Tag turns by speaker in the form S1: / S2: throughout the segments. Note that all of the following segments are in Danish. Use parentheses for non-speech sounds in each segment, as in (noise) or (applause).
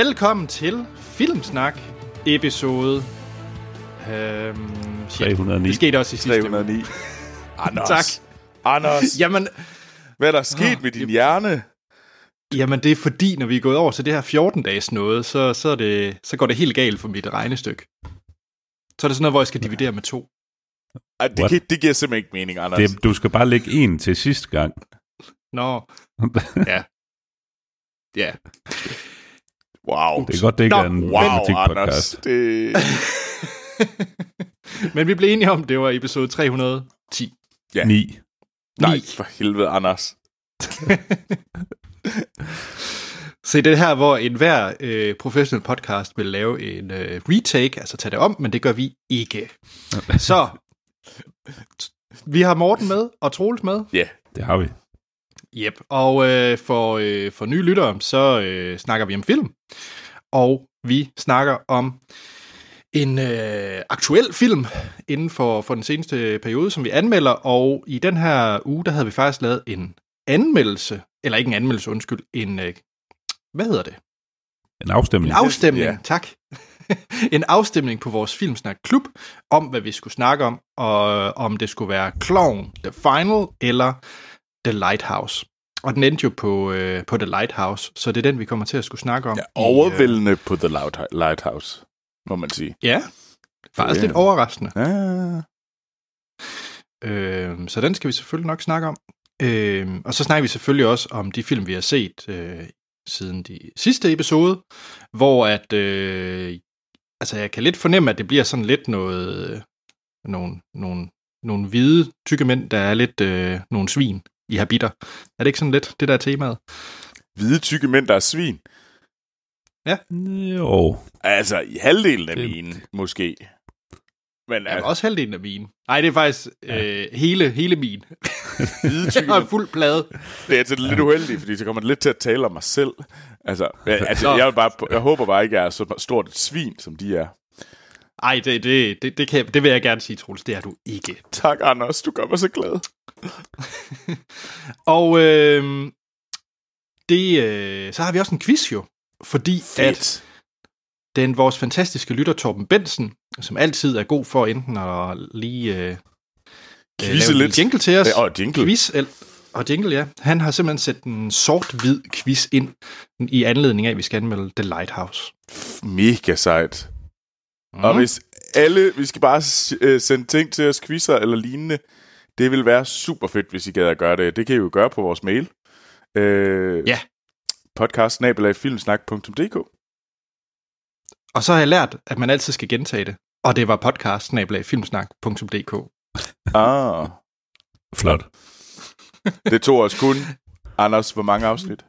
S1: Velkommen til Filmsnak episode øhm, shit.
S2: 309.
S1: Det skete også i sidste uge.
S3: 309. (laughs) Anders.
S1: Tak.
S3: Anders.
S1: Jamen,
S3: Hvad er der sket
S1: Åh,
S3: med din
S1: det-
S3: hjerne?
S1: jamen, det er fordi, når vi er gået over til det her 14-dages noget, så, så, er det, så går det helt galt for mit regnestykke. Så er det sådan noget, hvor jeg skal dividere med to.
S3: Ej, det, gi- det giver simpelthen ikke mening, Anders.
S2: Det, du skal bare lægge en til sidste gang.
S1: Nå, (laughs) ja. Ja,
S3: Wow.
S2: Det er godt, det ikke
S1: Nå,
S2: er en
S3: Wow, Anders. Det... (laughs)
S1: men vi blev enige om, det var episode 310.
S3: Ja.
S2: 9.
S3: Nej,
S1: Ni.
S3: for helvede, Anders. (laughs)
S1: Se, det er her, hvor enhver øh, professionel podcast vil lave en øh, retake, altså tage det om, men det gør vi ikke. Så, vi har Morten med, og Troels med.
S3: Ja.
S2: Det har vi.
S1: Yep, og øh, for, øh, for nye lyttere, så øh, snakker vi om film, og vi snakker om en øh, aktuel film inden for, for den seneste periode, som vi anmelder, og i den her uge, der havde vi faktisk lavet en anmeldelse, eller ikke en anmeldelse, undskyld, en, øh, hvad hedder det?
S2: En afstemning.
S1: En afstemning,
S3: Ja.
S1: tak. (laughs) en afstemning på vores Filmsnak Klub, om hvad vi skulle snakke om, og om det skulle være Clown, The Final, eller The Lighthouse. Og den endte jo på, øh, på The Lighthouse, så det er den, vi kommer til at skulle snakke om.
S3: ja
S1: i,
S3: overvældende på The Lighthouse, må man sige.
S1: Øh, ja, faktisk
S3: Ja.
S1: lidt overraskende.
S3: Ja.
S1: Øh, så den skal vi selvfølgelig nok snakke om. Øh, og så snakker vi selvfølgelig også om de film, vi har set øh, siden de sidste episode, hvor at, øh, altså jeg kan lidt fornemme, at det bliver sådan lidt noget, øh, nogle, nogle, nogle hvide tykke mænd, der er lidt øh, nogle svin i habiter. Er det ikke sådan lidt det der er temaet?
S3: Hvide tykke mænd, der er svin.
S2: Jo.
S3: Altså, i halvdelen af
S2: Det-
S3: mine, måske. Men
S1: Ja,
S3: altså,
S1: også halvdelen af min. Nej, det er faktisk øh, hele, hele min.
S3: hvide
S1: Jeg har
S3: mænd,
S1: fuld plade.
S3: det er altså lidt uheldigt, fordi så kommer det lidt til at tale om mig selv. Altså, ja, (laughs) altså jeg, vil bare, jeg håber bare ikke, at jeg er så stort et svin, som de er.
S1: Ej, det, det, det, det, kan, det vil jeg gerne sige, Troels. Det er du ikke.
S3: Tak, Anders. Du gør mig så glad. (laughs)
S1: Og øh, det, øh, så har vi også en quiz jo, fordi at den vores fantastiske lytter Torben Bensen, som altid er god for enten at lige øh,
S3: Quizze
S1: lave en
S3: lidt.
S1: jingle til os,
S3: Ja, og jingle.
S1: quiz, el- og jingle, ja. Han har simpelthen sat en sort-hvid quiz ind i anledning af, at vi skal anmelde The Lighthouse.
S3: Mega sejt.
S1: Mm.
S3: Og hvis alle, vi skal bare øh, sende ting til os, quizzer eller lignende, det vil være super fedt, hvis I gad at gøre det. Det kan I jo gøre på vores mail. Øh,
S1: Ja.
S3: podcast filmsnak.dk
S1: Og så har jeg lært, at man altid skal gentage det. Og det var podcast.
S3: Ah,
S2: Flot. (laughs)
S3: det tog os kun, Anders, hvor mange afsnit?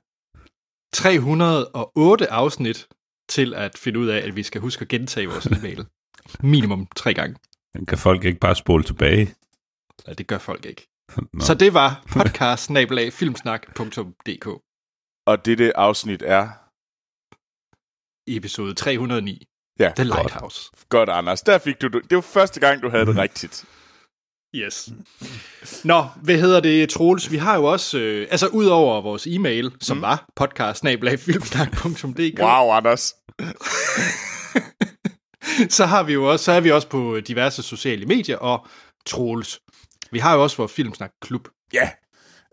S1: 308 afsnit til at finde ud af, at vi skal huske at gentage vores e-mail. Minimum tre gange.
S2: Den kan folk ikke bare spole tilbage.
S1: Ja, det gør folk ikke.
S2: Nå.
S1: Så det var podcast filmsnak.dk
S3: Og dette afsnit er...
S1: episode 309.
S3: Ja,
S1: The
S3: godt.
S1: Lighthouse.
S3: Godt, Anders. Der fik du det. Det var første gang, du havde det rigtigt.
S1: Yes. Nå, hvad hedder det, Troels? Vi har jo også, øh, altså ud over vores e-mail, som mm. var podcast
S3: Wow, Anders. (laughs)
S1: så har vi jo også, så er vi også på diverse sociale medier, og Troels. Vi har jo også vores Filmsnak-klub.
S3: Ja,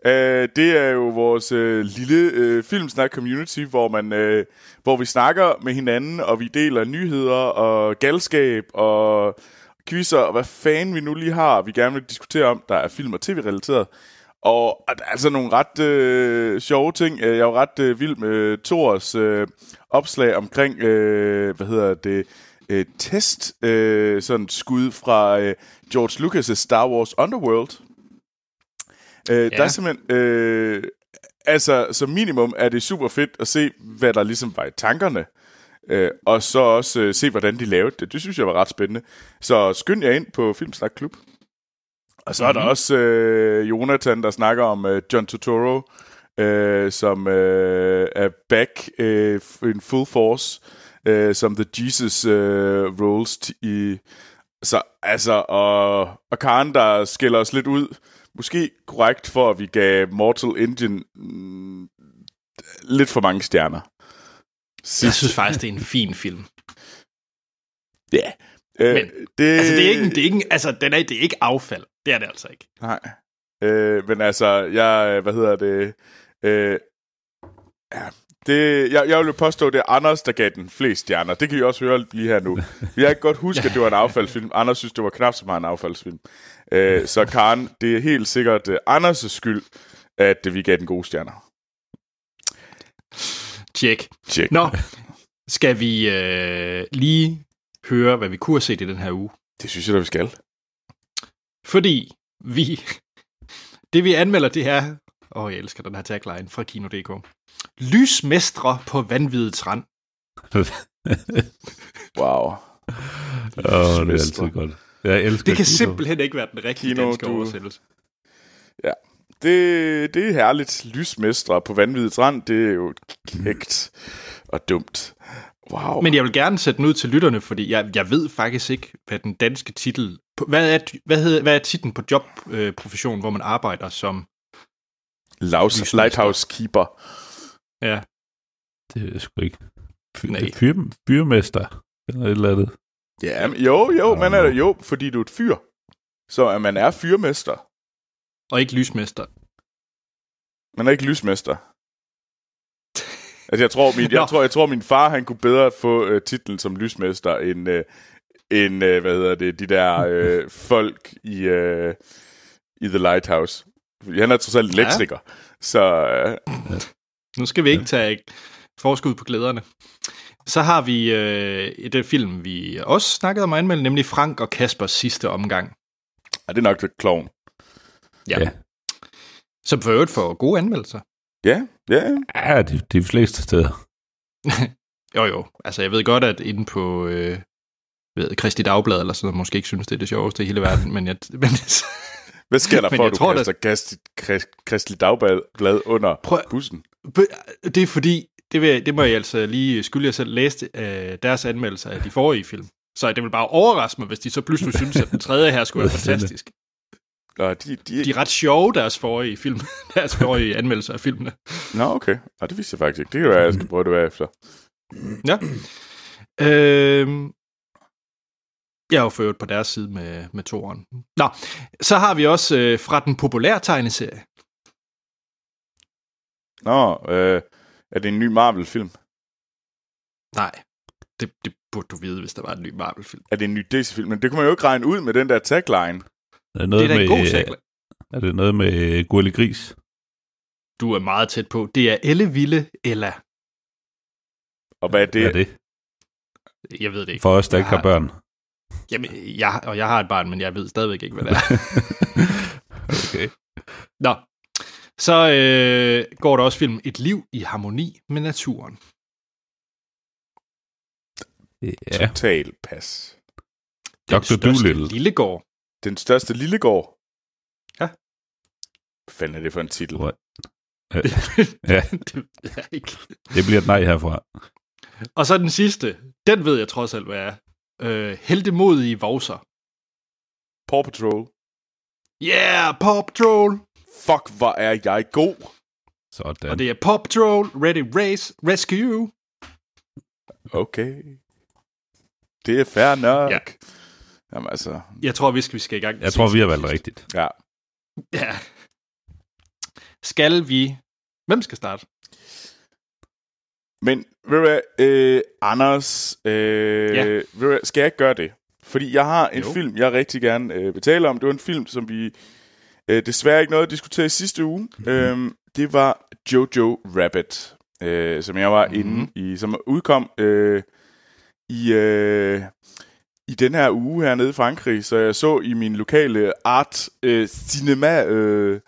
S3: øh, det er jo vores øh, lille øh, filmsnak-community, hvor, man, øh, hvor vi snakker med hinanden, og vi deler nyheder og galskab og quizzer, og hvad fanden vi nu lige har, vi gerne vil diskutere om, der er film- og tv-relateret. Og og der er altså nogle ret øh, sjove ting. Øh, jeg er jo ret øh, vild med Thors øh, opslag omkring, øh, hvad hedder det, øh, test, øh, sådan skud fra øh, George Lucas' Star Wars Underworld. Øh, ja. Der er simpelthen... Øh, altså, som minimum er det super fedt at se, hvad der ligesom var i tankerne. Øh, og så også øh, se, hvordan de lavede det. Det synes jeg var ret spændende. Så skynd jer ind på Filmsnak Klub. Og så mm-hmm. er der også øh, Jonathan, der snakker om øh, John Turturro, øh, som øh, er back øh, in full force, øh, som The Jesus øh, roles t- i... Så altså, og, og Karen, der skiller os lidt ud, måske korrekt for, at vi gav Mortal Engine mm, lidt for mange stjerner.
S1: Jeg synes faktisk, det er en fin film.
S3: Ja. Øh,
S1: Men,
S3: det,
S1: Altså, det er ikke, det er ikke, altså, den er, det er ikke affald. Det er det altså ikke.
S3: Nej. Øh, men altså, jeg, hvad hedder det? Øh, ja, det, jeg, jeg vil jo påstå, det er Anders, der gav den flest stjerner. Det kan I også høre lige her nu. Jeg kan godt huske, at det var en affaldsfilm. Anders synes, det var knap så meget en affaldsfilm. Øh, så Karen, det er helt sikkert uh, Anders' skyld, at uh, vi gav den gode stjerner.
S1: Tjek.
S3: Check.
S1: Nå, skal vi øh, lige høre, hvad vi kunne have set i den her uge?
S3: Det synes jeg da, vi skal.
S1: Fordi vi... Det vi anmelder, det er... Åh, oh, jeg elsker den her tagline fra Kino.dk. Lysmestre på vanvidets rand. (laughs)
S3: Wow.
S2: Åh, det er altid godt. Jeg elsker
S1: Det kan
S2: kino.
S1: simpelthen ikke være den rigtige
S3: Kino,
S1: danske
S3: du-
S1: oversættelse.
S3: Det, det er herligt. Lysmestre på vanvidets rand, det er jo kægt og dumt. Wow.
S1: Men jeg vil gerne sætte den ud til lytterne, fordi jeg, jeg ved faktisk ikke, hvad den danske titel... Hvad er, hvad hedder, hvad er titlen på jobprofession, øh, profession, hvor man arbejder som...
S3: Laus,
S1: Lysmestre.
S3: Lighthouse Keeper.
S1: Ja,
S2: Det er sgu ikke. Fy,
S1: Nej.
S2: er fyr, fyrmester. Eller et eller andet.
S3: Ja, men jo, jo, man er jo, fordi du er et fyr. Så at man er fyrmester.
S1: og ikke lysmester.
S3: Man er ikke lysmester. Altså, jeg tror, min, jeg, (laughs) tror, jeg tror, min far, han kunne bedre få uh, titlen som lysmester, end, uh, end uh, hvad hedder det, de der uh, (laughs) folk i, uh, i The Lighthouse. Fordi han er trods alt
S1: Ja.
S3: elektriker. Så uh,
S1: Nu skal vi ikke tage forskud på glæderne. Så har vi øh, et film, vi også snakkede om at anmelde, nemlig Frank og Kaspers sidste omgang.
S3: er det nok det klovn.
S1: Ja.
S2: Ja.
S1: Som for øvrigt får gode anmeldelser.
S3: Ja, ja.
S2: Ja, de, de fleste steder. (laughs)
S1: Jo jo, altså jeg ved godt, at inde på øh, ved, Kristi Dagblad eller sådan noget, måske ikke synes, det er det sjoveste i hele verden, men jeg, (laughs) men,
S3: Hvad sker der for,
S1: jeg
S3: at du
S1: tror,
S3: kaster Krist- Kristelig Dagblad under
S1: Prøv-
S3: bussen?
S1: det er fordi, det, vil, det må jeg altså lige skylde jer selv læse øh, deres anmeldelser af de forrige film. Så det vil bare overraske mig, hvis de så pludselig synes, at den tredje her skulle være fantastisk.
S3: Nå, de, de,
S1: De er ret sjove, deres forrige film, (laughs) deres forrige anmeldelser af filmene.
S3: Nå, okay. Nå, det vidste jeg faktisk ikke. Det kan være, jeg skal prøve det være efter.
S1: Ja. Øhm, jeg er jo ført på deres side med, med toren. Nå, så har vi også øh, fra den populære tegneserie.
S3: Nå, øh, er det en ny Marvel-film?
S1: Nej, det, det burde du vide, hvis der var en ny Marvel-film.
S3: Er det en ny DC-film? Men det kunne man jo ikke regne ud med den der tagline.
S2: Er det noget
S1: Det er da en
S2: med,
S1: god sag.
S2: Er det noget med Gurli Gris?
S1: Du er meget tæt på. Det er Elle Ville Ella.
S3: Og hvad er det?
S2: Hvad er det?
S1: Jeg ved det ikke.
S2: For os, der ikke har børn.
S1: Jamen, jeg, og jeg har et barn, men jeg ved stadigvæk ikke, hvad det er. (laughs)
S2: okay.
S1: Nå, så øh, går der også film Et liv i harmoni med naturen.
S2: Ja,
S3: Total pas.
S1: Den
S2: Dr.
S1: største
S2: Dolittle.
S1: lille gård.
S3: Den største lille gård.
S1: Ja.
S3: Hvad fanden er det for en titel?
S2: What? (laughs) Ja.
S1: det ikke.
S2: det bliver et nej herfra.
S1: Og så den sidste. Den ved jeg trods alt, hvad er. Øh, heldemodige vovser.
S3: Paw Patrol.
S1: Yeah, Paw Patrol!
S3: Fuck, hvor er jeg god.
S2: Sådan.
S1: Og det er Paw Patrol, Ready Race, Rescue.
S3: Okay. Det er fair nok.
S1: Ja.
S3: Jamen altså,
S1: Jeg tror, vi skal, vi skal i gang.
S2: Jeg tror, vi har valgt rigtigt.
S3: ja.
S1: Ja. Skal vi... Hvem skal starte?
S3: Men, ved du hvad, øh, Anders, øh,
S1: Ja.
S3: ved du hvad, skal jeg ikke gøre det? Fordi jeg har en
S1: Jo.
S3: film, jeg rigtig gerne øh, vil tale om. Det var en film, som vi øh, desværre ikke nåede at diskutere i sidste uge. Mm-hmm. Øhm, det var Jojo Rabbit, øh, som jeg var mm-hmm. inde i, som udkom øh, i, øh, i den her uge hernede i Frankrig. Så jeg så i min lokale art øh, cinema øh,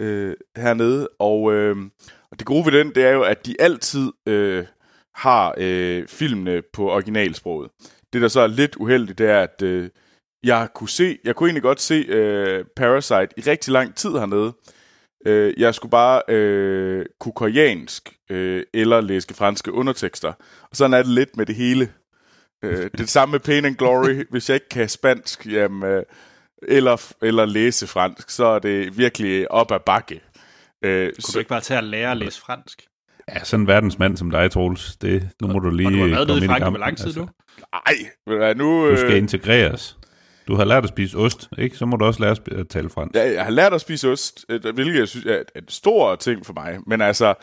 S3: øh, hernede, og... Øh, det gode ved den, det er jo, at de altid øh, har øh, filmene på originalsproget. Det, der så er lidt uheldigt, det er, at øh, jeg kunne se, jeg kunne egentlig godt se øh, Parasite i rigtig lang tid hernede. Øh, jeg skulle bare øh, kunne koreansk øh, eller læse franske undertekster. Og sådan er det lidt med det hele. Øh, det samme med Pain and Glory. (laughs) Hvis jeg ikke kan spansk jamen, øh, eller, eller læse fransk, så er det virkelig op ad bakke. Øh,
S1: Kunne du ikke bare tage at lære at læse fransk?
S2: Ja, sådan en verdensmand som dig, Troels, det, nu må du lige
S1: Og du har
S2: komme
S1: i
S2: ind
S1: Frankrig
S2: kampen.
S1: hvor lang tid nu?
S3: Ej, ved du hvad, nu...
S2: Du skal
S3: øh,
S2: integreres. Du har lært at spise ost, ikke? Så må du også lære at tale fransk.
S3: Ja, jeg har lært at spise ost, øh, hvilket jeg synes er et- en stor ting for mig. Men altså,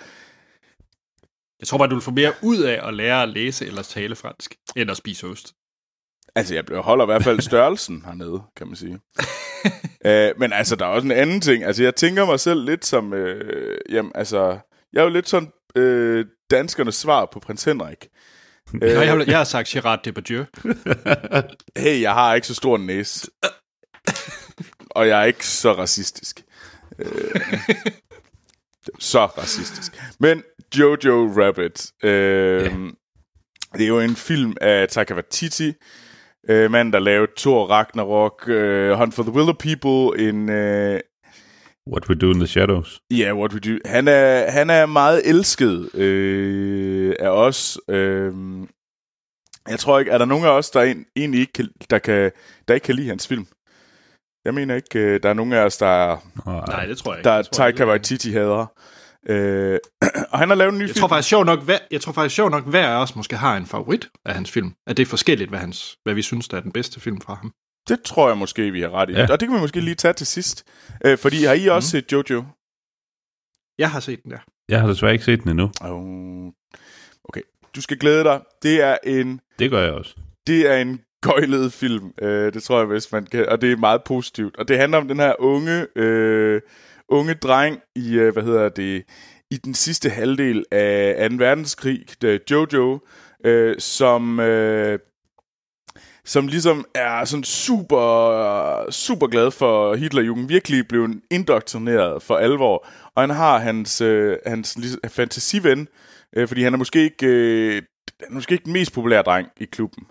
S1: Jeg tror bare, du vil få mere ud af at lære at læse eller tale fransk, end at spise ost.
S3: altså jeg holder i hvert fald størrelsen hernede, kan man sige. (laughs) uh, (laughs) men altså, der er også en anden ting. Altså, jeg tænker mig selv lidt som... Øh, jamen, altså, jeg er jo lidt sådan øh, danskernes svar på prins Henrik. (laughs)
S1: Øh. Jeg, har, jeg har sagt Gerard Depardieu. (laughs)
S3: Hey, jeg har ikke så stor næse. Og jeg er ikke så racistisk. Øh, så racistisk. Men Jojo Rabbit. Øh,
S2: Ja.
S3: Det er jo en film af Taika Waititi. Øh, manden, der lavede Thor Ragnarok, øh, Hunt for the Wilder People, en... Øh,
S2: What we do in the shadows.
S3: Ja, yeah, what we do. Han er, han er meget elsket øh, af os. Øh, jeg tror ikke, er der nogen af os, der en, egentlig ikke kan, der, kan, der ikke kan lide hans film? Jeg mener ikke, øh, der er nogen af os, der,
S1: Nej, det tror jeg ikke.
S3: der Taika Waititi hader. Øh, (clears throat) og han har lavet en ny
S1: Jeg
S3: film.
S1: tror faktisk sjovt nok, hver, jeg tror faktisk sjovt nok, hver af os måske har en favorit af hans film. At det er forskelligt, hvad, hans, hvad vi synes, der er den bedste film fra ham.
S3: Det tror jeg måske, vi har ret i. Ja.
S2: Ja.
S3: Og det kan vi måske lige tage til sidst. Øh, fordi har I også set Jojo?
S1: Jeg har set den der.
S2: Jeg har desværre ikke set den endnu.
S3: Oh. Okay, du skal glæde dig. Det er en
S2: Det gør jeg også.
S3: det er en gøjlet film. Øh, det tror jeg, hvis man kan. Og det er meget positivt. Og det handler om den her unge, øh, unge dreng i, øh, hvad hedder det, i den sidste halvdel af 2. verdenskrig, det er Jojo, øh, som... Øh, som ligesom er sådan super, super glad for Hitlerjugend, virkelig blev indoktrineret for alvor. Og han har hans, øh, hans ligesom, fantasiven, øh, fordi han er måske ikke, øh, han er måske ikke den mest populære dreng i klubben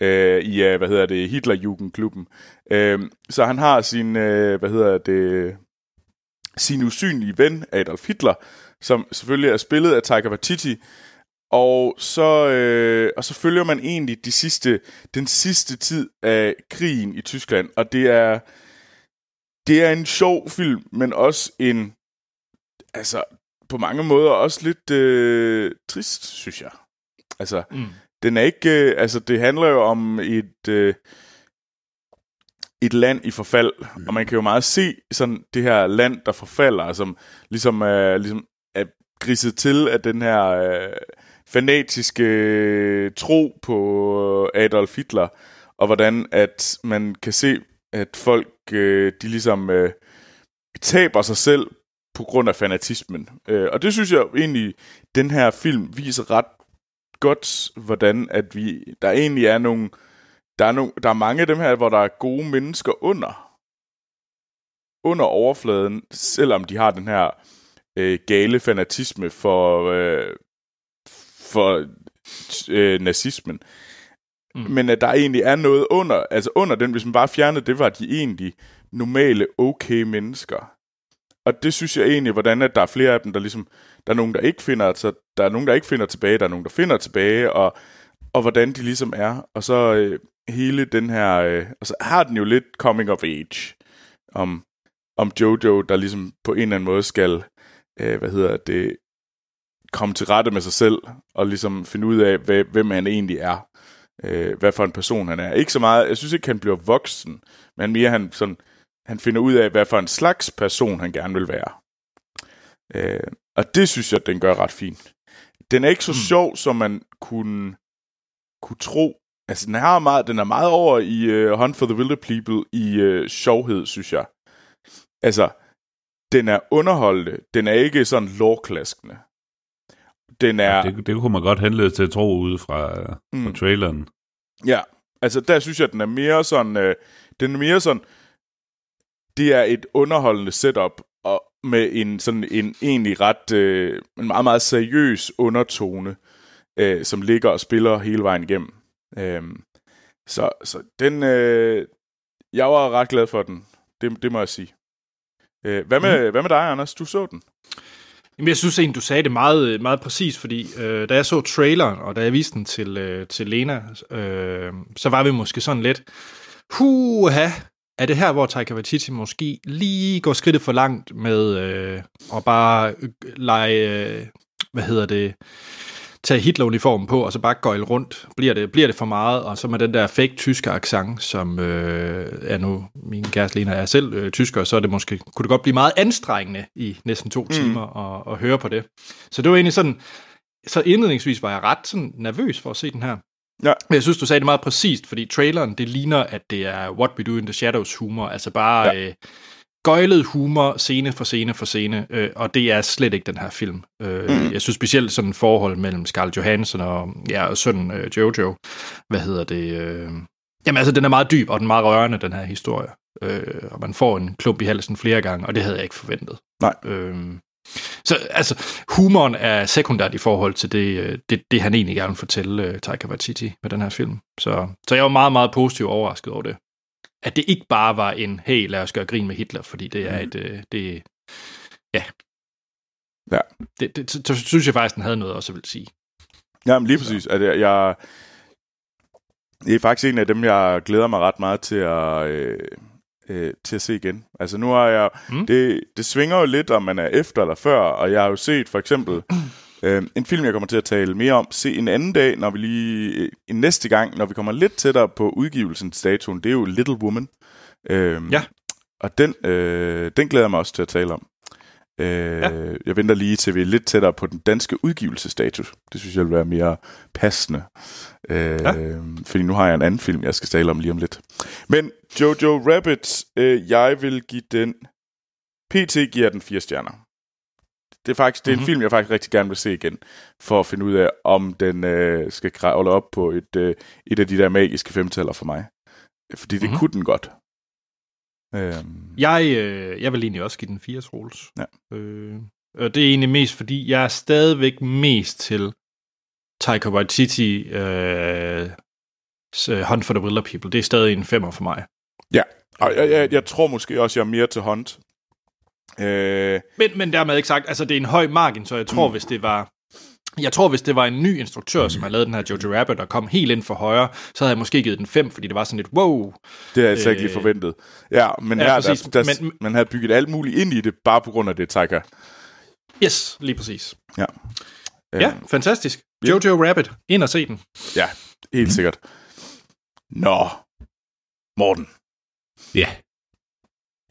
S3: øh, i, øh, hvad hedder det, Hitlerjugendklubben. Øh, så han har sin, øh, hvad hedder det, sin usynlige ven, Adolf Hitler, som selvfølgelig er spillet af Taika Waititi, og så, øh, og så følger man egentlig de sidste, den sidste tid af krigen i Tyskland, og det er, det er en sjov film, men også en, altså på mange måder også lidt øh, trist, synes jeg. Altså,
S1: Mm.
S3: den er ikke, øh, altså det handler jo om et, øh, et land i forfald, og man kan jo meget se sådan det her land, der forfalder, som ligesom, øh, ligesom er griset til af den her øh, fanatiske øh, tro på Adolf Hitler, og hvordan at man kan se, at folk, øh, de ligesom øh, taber sig selv på grund af fanatismen. Øh, og det synes jeg egentlig, den her film viser ret godt, hvordan at vi, der egentlig er nogle, der er, nogle, der er mange af dem her, hvor der er gode mennesker under, under overfladen, selvom de har den her øh, gale fanatisme for, øh, for øh, nazismen.
S1: Mm.
S3: Men at der egentlig er noget under, altså under den, hvis man bare fjernede det, var de egentlig normale, okay mennesker. Og det synes jeg egentlig, hvordan at der er flere af dem, der ligesom, der er nogen, der ikke finder, så der er nogen, der ikke finder tilbage, der er nogen, der finder tilbage, og, og hvordan de ligesom er. Og så øh, hele den her, øh, og så har den jo lidt coming of age, om, om Jojo, der ligesom på en eller anden måde skal, øh, hvad hedder det, komme til rette med sig selv, og ligesom finde ud af, hvad, hvem han egentlig er. Øh, hvad for en person han er. Ikke så meget, jeg synes ikke, han bliver voksen, men mere han sådan, han finder ud af, hvad for en slags person han gerne vil være. Øh, og det synes jeg, den gør ret fint. Den er ikke så
S1: Mm.
S3: sjov, som man kunne, kunne tro. Altså, den, har meget, den er meget over i uh, Hunt for the Wilder People i uh, sjovhed, synes jeg. Altså, den er underholdende. Den er ikke sådan lårklaskende. Den er...
S2: Det, det kunne man godt henlede til at tro ud fra, mm. fra traileren.
S3: Ja, altså der synes jeg, at den er mere sådan, øh, den er mere sådan, det er et underholdende setup, og med en sådan en egentlig ret, øh, en meget, meget seriøs undertone, øh, som ligger og spiller hele vejen igennem. Øh, så, så den, øh, jeg var ret glad for den, det, det må jeg sige. Øh, hvad, med, mm. hvad med dig, Anders? Du så den?
S1: Jamen, jeg synes egentlig, du sagde det meget, meget præcis, fordi øh, da jeg så traileren, og da jeg viste den til, øh, til Lena, øh, så var vi måske sådan lidt, huha, er det her, hvor Taika Waititi måske lige går skridtet for langt med øh, at bare øh, lege, øh, hvad hedder det, tage Hitler-uniformen på, og så bare gøjle rundt. Bliver det, bliver det for meget? Og så med den der fake tyske accent, som øh, er nu, min kæreste Lena er selv øh, tysker, så er det måske, kunne det godt blive meget anstrengende i næsten to mm. timer at, at høre på det. Så det var egentlig sådan, så indledningsvis var jeg ret sådan nervøs for at se den her.
S3: Ja.
S1: Men jeg synes, du sagde det meget præcist, fordi traileren, det ligner, at det er What We Do in the Shadows humor, altså bare ja. øh, gøjlet humor, scene for scene for scene, øh, og det er slet ikke den her film. Øh, mm. Jeg synes specielt sådan et forhold mellem Scarlett Johansson og, ja, og sønnen øh, Jojo, hvad hedder det, øh, jamen altså, den er meget dyb, og den er meget rørende, den her historie. Øh, og man får en klump i halsen flere gange, og det havde jeg ikke forventet.
S3: Nej.
S1: Øh, så altså, humoren er sekundært i forhold til det, øh, det, det han egentlig gerne vil fortælle uh, Taika Waititi med den her film. Så, så jeg var meget, meget positivt overrasket over det. At det ikke bare var en, hey, lad os gøre grin med Hitler, fordi det er mm. et, uh, det, ja.
S3: Ja.
S1: Det, det, så synes jeg faktisk, den havde noget også at vil sige.
S3: Jamen lige præcis. At jeg, jeg, det er faktisk en af dem, jeg glæder mig ret meget til at, øh, øh, til at se igen. Altså nu har jeg... Mm. Det, det svinger jo lidt, om man er efter eller før, og jeg har jo set for eksempel (clears throat) øh, en film, jeg kommer til at tale mere om, se en anden dag, når vi lige... En næste gang, når vi kommer lidt tættere på udgivelsens statuen, det er jo Little Woman. Øh,
S1: ja.
S3: Og den, øh, den glæder jeg mig også til at tale om. Øh, ja. Jeg venter lige til vi er lidt tættere på den danske udgivelsesstatus. Det synes jeg vil være mere passende. Øh, ja. Fordi nu har jeg en anden film, jeg skal tale om lige om lidt. Men Jojo Rabbit, øh, jeg vil give den... PT giver den fire stjerner. Det er faktisk det er en mm-hmm. film, jeg faktisk rigtig gerne vil se igen, for at finde ud af, om den øh, skal kravle op på et, øh, et af de der magiske femtaller for mig. Fordi det mm-hmm. kunne den godt.
S1: Øhm. Jeg, øh, jeg vil egentlig også give den fire Troels.
S3: Ja.
S1: Øh, og det er egentlig mest, fordi jeg er stadigvæk mest til Taika Waititi øh, Hunt for the Wilder People. Det er stadig en femmer for mig.
S3: Ja, og jeg, jeg, jeg tror måske også, jeg er mere til Hunt.
S1: Øh... Men, men dermed ikke sagt, altså det er en høj margin, så jeg tror, mm. hvis det var... Jeg tror, hvis det var en ny instruktør, som har lavet den her Jojo Rabbit, og kom helt ind for højre, så havde jeg måske givet den 5, fordi det var sådan lidt, wow.
S3: Det havde jeg altså ikke lige øh, forventet. Ja, men ja, her, præcis, der, der, men, man havde bygget alt muligt ind i det, bare på grund af det, Taika.
S1: Yes, lige præcis.
S3: Ja.
S1: Ja, øh, fantastisk. Jojo Rabbit, ind og se den.
S3: Ja, helt sikkert. Nå, Morten.
S2: Ja.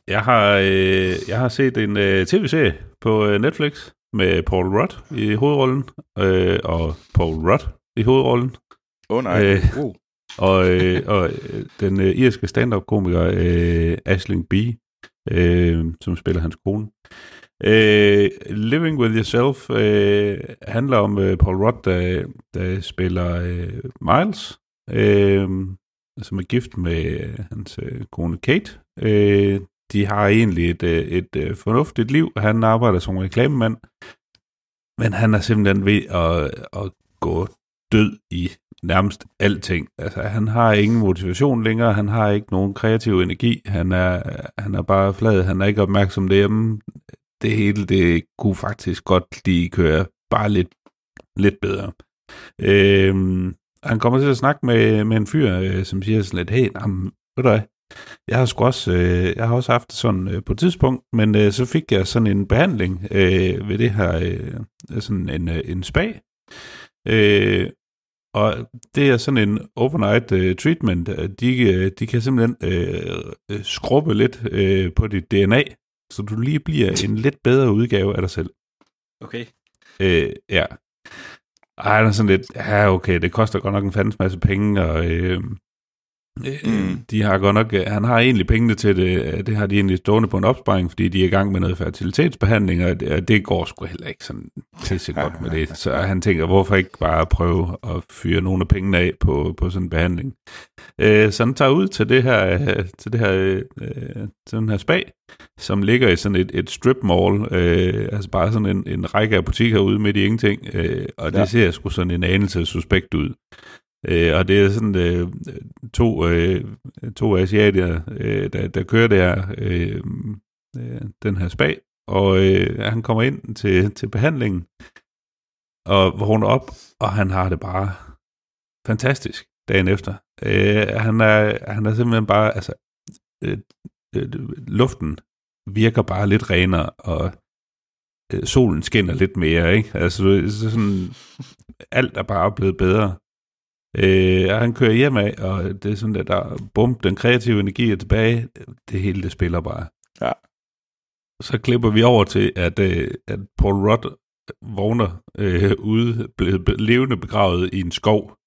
S2: Jeg har, øh, jeg har set en øh, tv-serie på øh, Netflix med Paul Rudd i hovedrollen, øh, og Paul Rudd i hovedrollen.
S3: Åh oh, nej. Øh,
S2: uh. Og, øh, og øh, den øh, irske stand-up-komiker øh, Ashling B., øh, som spiller hans kone. Øh, Living With Yourself øh, handler om øh, Paul Rudd, der, der spiller øh, Miles, øh, som er gift med øh, hans øh, kone Kate. Øh, de har egentlig et, øh, et, et fornuftigt liv. Han arbejder som reklamemand, men han er simpelthen ved at, at gå død i nærmest alting. Altså, han har ingen motivation længere, han har ikke nogen kreativ energi, han er, han er bare flad, han er ikke opmærksom derhjemme. Det hele, det kunne faktisk godt lige køre bare lidt, lidt bedre. Øhm, han kommer til at snakke med, med en fyr, øh, som siger sådan lidt, hey, jamen, ved du hvad, jeg har sgu også, øh, jeg har også haft det sådan øh, på et tidspunkt, men øh, så fik jeg sådan en behandling øh, ved det her, øh, sådan en, øh, en spag. Øh, og det er sådan en overnight øh, treatment. De, øh, de kan simpelthen øh, skrubbe lidt øh, på dit DNA, så du lige bliver en lidt bedre udgave af dig selv.
S1: Okay.
S2: Øh, ja. Ej, han er sådan lidt, ja okay, det koster godt nok en fandens masse penge, og øh, Mm. De har godt nok, han har egentlig pengene til det, det har de egentlig stående på en opsparing, fordi de er i gang med noget fertilitetsbehandling, og det, det går sgu heller ikke sådan til godt med det. Så han tænker, hvorfor ikke bare prøve at fyre nogle af pengene af på, på sådan en behandling. Øh, så han tager ud til det her, til det her, øh, til den her spag, som ligger i sådan et, et strip mall, øh, altså bare sådan en, en række af butikker ude midt i ingenting, øh, og det ja. ser sgu sådan en anelse suspekt ud. Øh, og det er sådan øh, to, øh, to asiater, øh, der, der kører der, øh, øh, den her spag, og øh, han kommer ind til, til behandlingen, og vågner op, og han har det bare fantastisk dagen efter. Øh, han, er, han er simpelthen bare, altså, øh, øh, luften virker bare lidt renere, og øh, solen skinner lidt mere, ikke? Altså, så sådan, alt er bare blevet bedre. Øh, og han kører hjem af, og det er sådan, at der, bum, den kreative energi er tilbage. Det hele, det spiller bare.
S3: Ja.
S2: Så klipper vi over til, at, øh, at Paul Rudd vågner øh, ude, blevet levende begravet i en skov.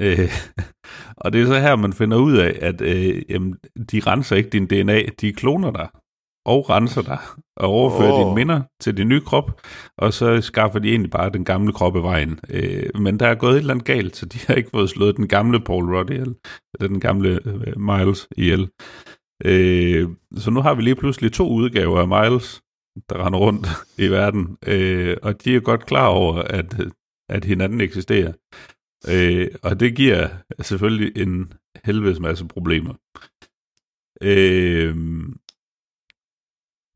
S2: Øh, (laughs) og det er så her, man finder ud af, at øh, jamen, de renser ikke din DNA, de kloner dig og renser dig og overfører oh. dine minder til din nye krop, og så skaffer de egentlig bare den gamle krop af vejen. Øh, men der er gået et eller andet galt, så de har ikke fået slået den gamle Paul Rudd ihjel, den gamle øh, Miles ihjel. Øh, så nu har vi lige pludselig to udgaver af Miles, der render rundt i verden, øh, og de er godt klar over, at, at hinanden eksisterer. Øh, og det giver selvfølgelig en helvedes masse problemer. Øh,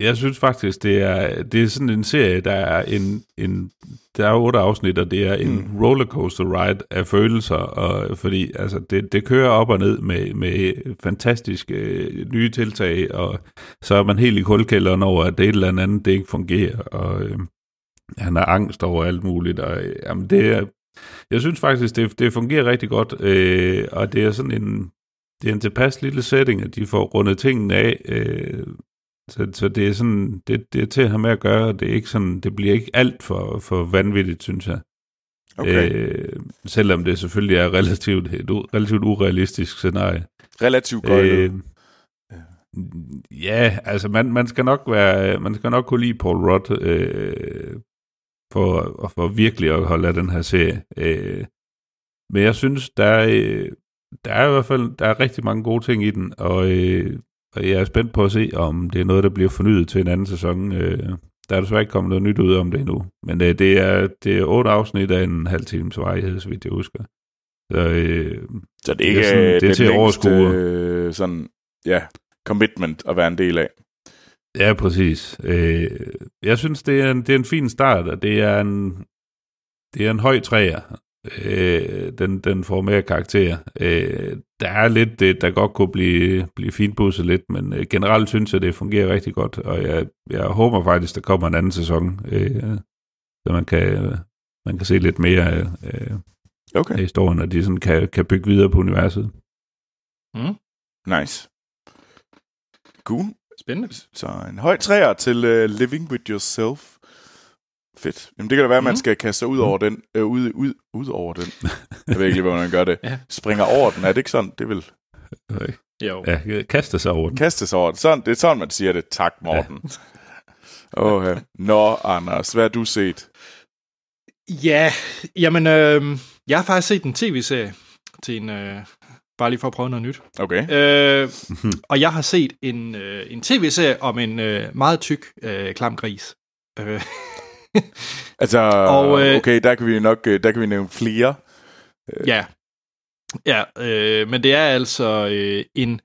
S2: jeg synes faktisk, det er, det er sådan en serie, der er en, en der er otte afsnit, og det er en mm. rollercoaster ride af følelser, og fordi altså, det, det kører op og ned med, med fantastiske øh, nye tiltag, og så er man helt i kulkælderen over, at det et eller andet, det ikke fungerer, og øh, han har angst over alt muligt, og øh, jamen, det er, jeg synes faktisk, det, det fungerer rigtig godt, øh, og det er sådan en, det er en tilpas lille setting, at de får rundet tingene af, øh, så, så det er sådan, det, det er til at have med at gøre, det er ikke sådan, det bliver ikke alt for, for vanvittigt, synes jeg. Okay. Øh, selvom det selvfølgelig er relativt, et relativt urealistisk scenarie.
S3: Relativt godt. Øh,
S2: ja, altså man, man skal nok være, man skal nok kunne lide Paul Rudd øh, for, for virkelig at holde af den her serie. Øh, men jeg synes, der er, der er i hvert fald der er rigtig mange gode ting i den, og øh, og jeg er spændt på at se, om det er noget, der bliver fornyet til en anden sæson. Øh, der er desværre ikke kommet noget nyt ud om det endnu. Men øh, det, er, det er otte afsnit af en halv times varighed, så vidt jeg husker.
S3: Så, øh, så det er ikke det er, sådan, det er til overskue. Øh, sådan, ja, commitment at være en del af.
S2: Ja, præcis. Øh, jeg synes, det er, en, det er en fin start, og det er en, det er en høj træer. Øh, den, den får mere karakter. Øh, der er lidt det, der godt kunne blive, blive finpudset lidt, men øh, generelt synes jeg, det fungerer rigtig godt, og jeg, jeg håber faktisk, der kommer en anden sæson, øh, så man kan, man kan se lidt mere øh, okay. af historien, og de sådan kan, kan bygge videre på universet.
S3: Mm. Nice. Cool.
S1: Spændende.
S3: Så en høj træer til uh, Living With Yourself. Fedt. Jamen det kan da være, at man mm. skal kaste sig ud over den. Øh, ud, ud, ud over den. Jeg ved ikke lige, hvordan man gør det. (laughs) ja. Springer over den. Er det ikke sådan? Det vil...
S2: Okay. Jo. Ja, kaste sig over den.
S3: Kaste sig over den. Sådan, det er sådan, man siger det. Tak, Morten. Ja. oh, Nå, Anders, hvad har du set?
S1: Ja, jamen, øh, jeg har faktisk set en tv-serie til en... Øh, bare lige for at prøve noget nyt.
S3: Okay.
S1: Øh, (laughs) og jeg har set en, øh, en tv-serie om en øh, meget tyk, øh, klam gris. Øh, (laughs)
S3: altså, og, øh, okay, der kan vi nok øh, der kan vi nævne flere.
S1: Øh. Ja, ja øh, men det er altså øh, en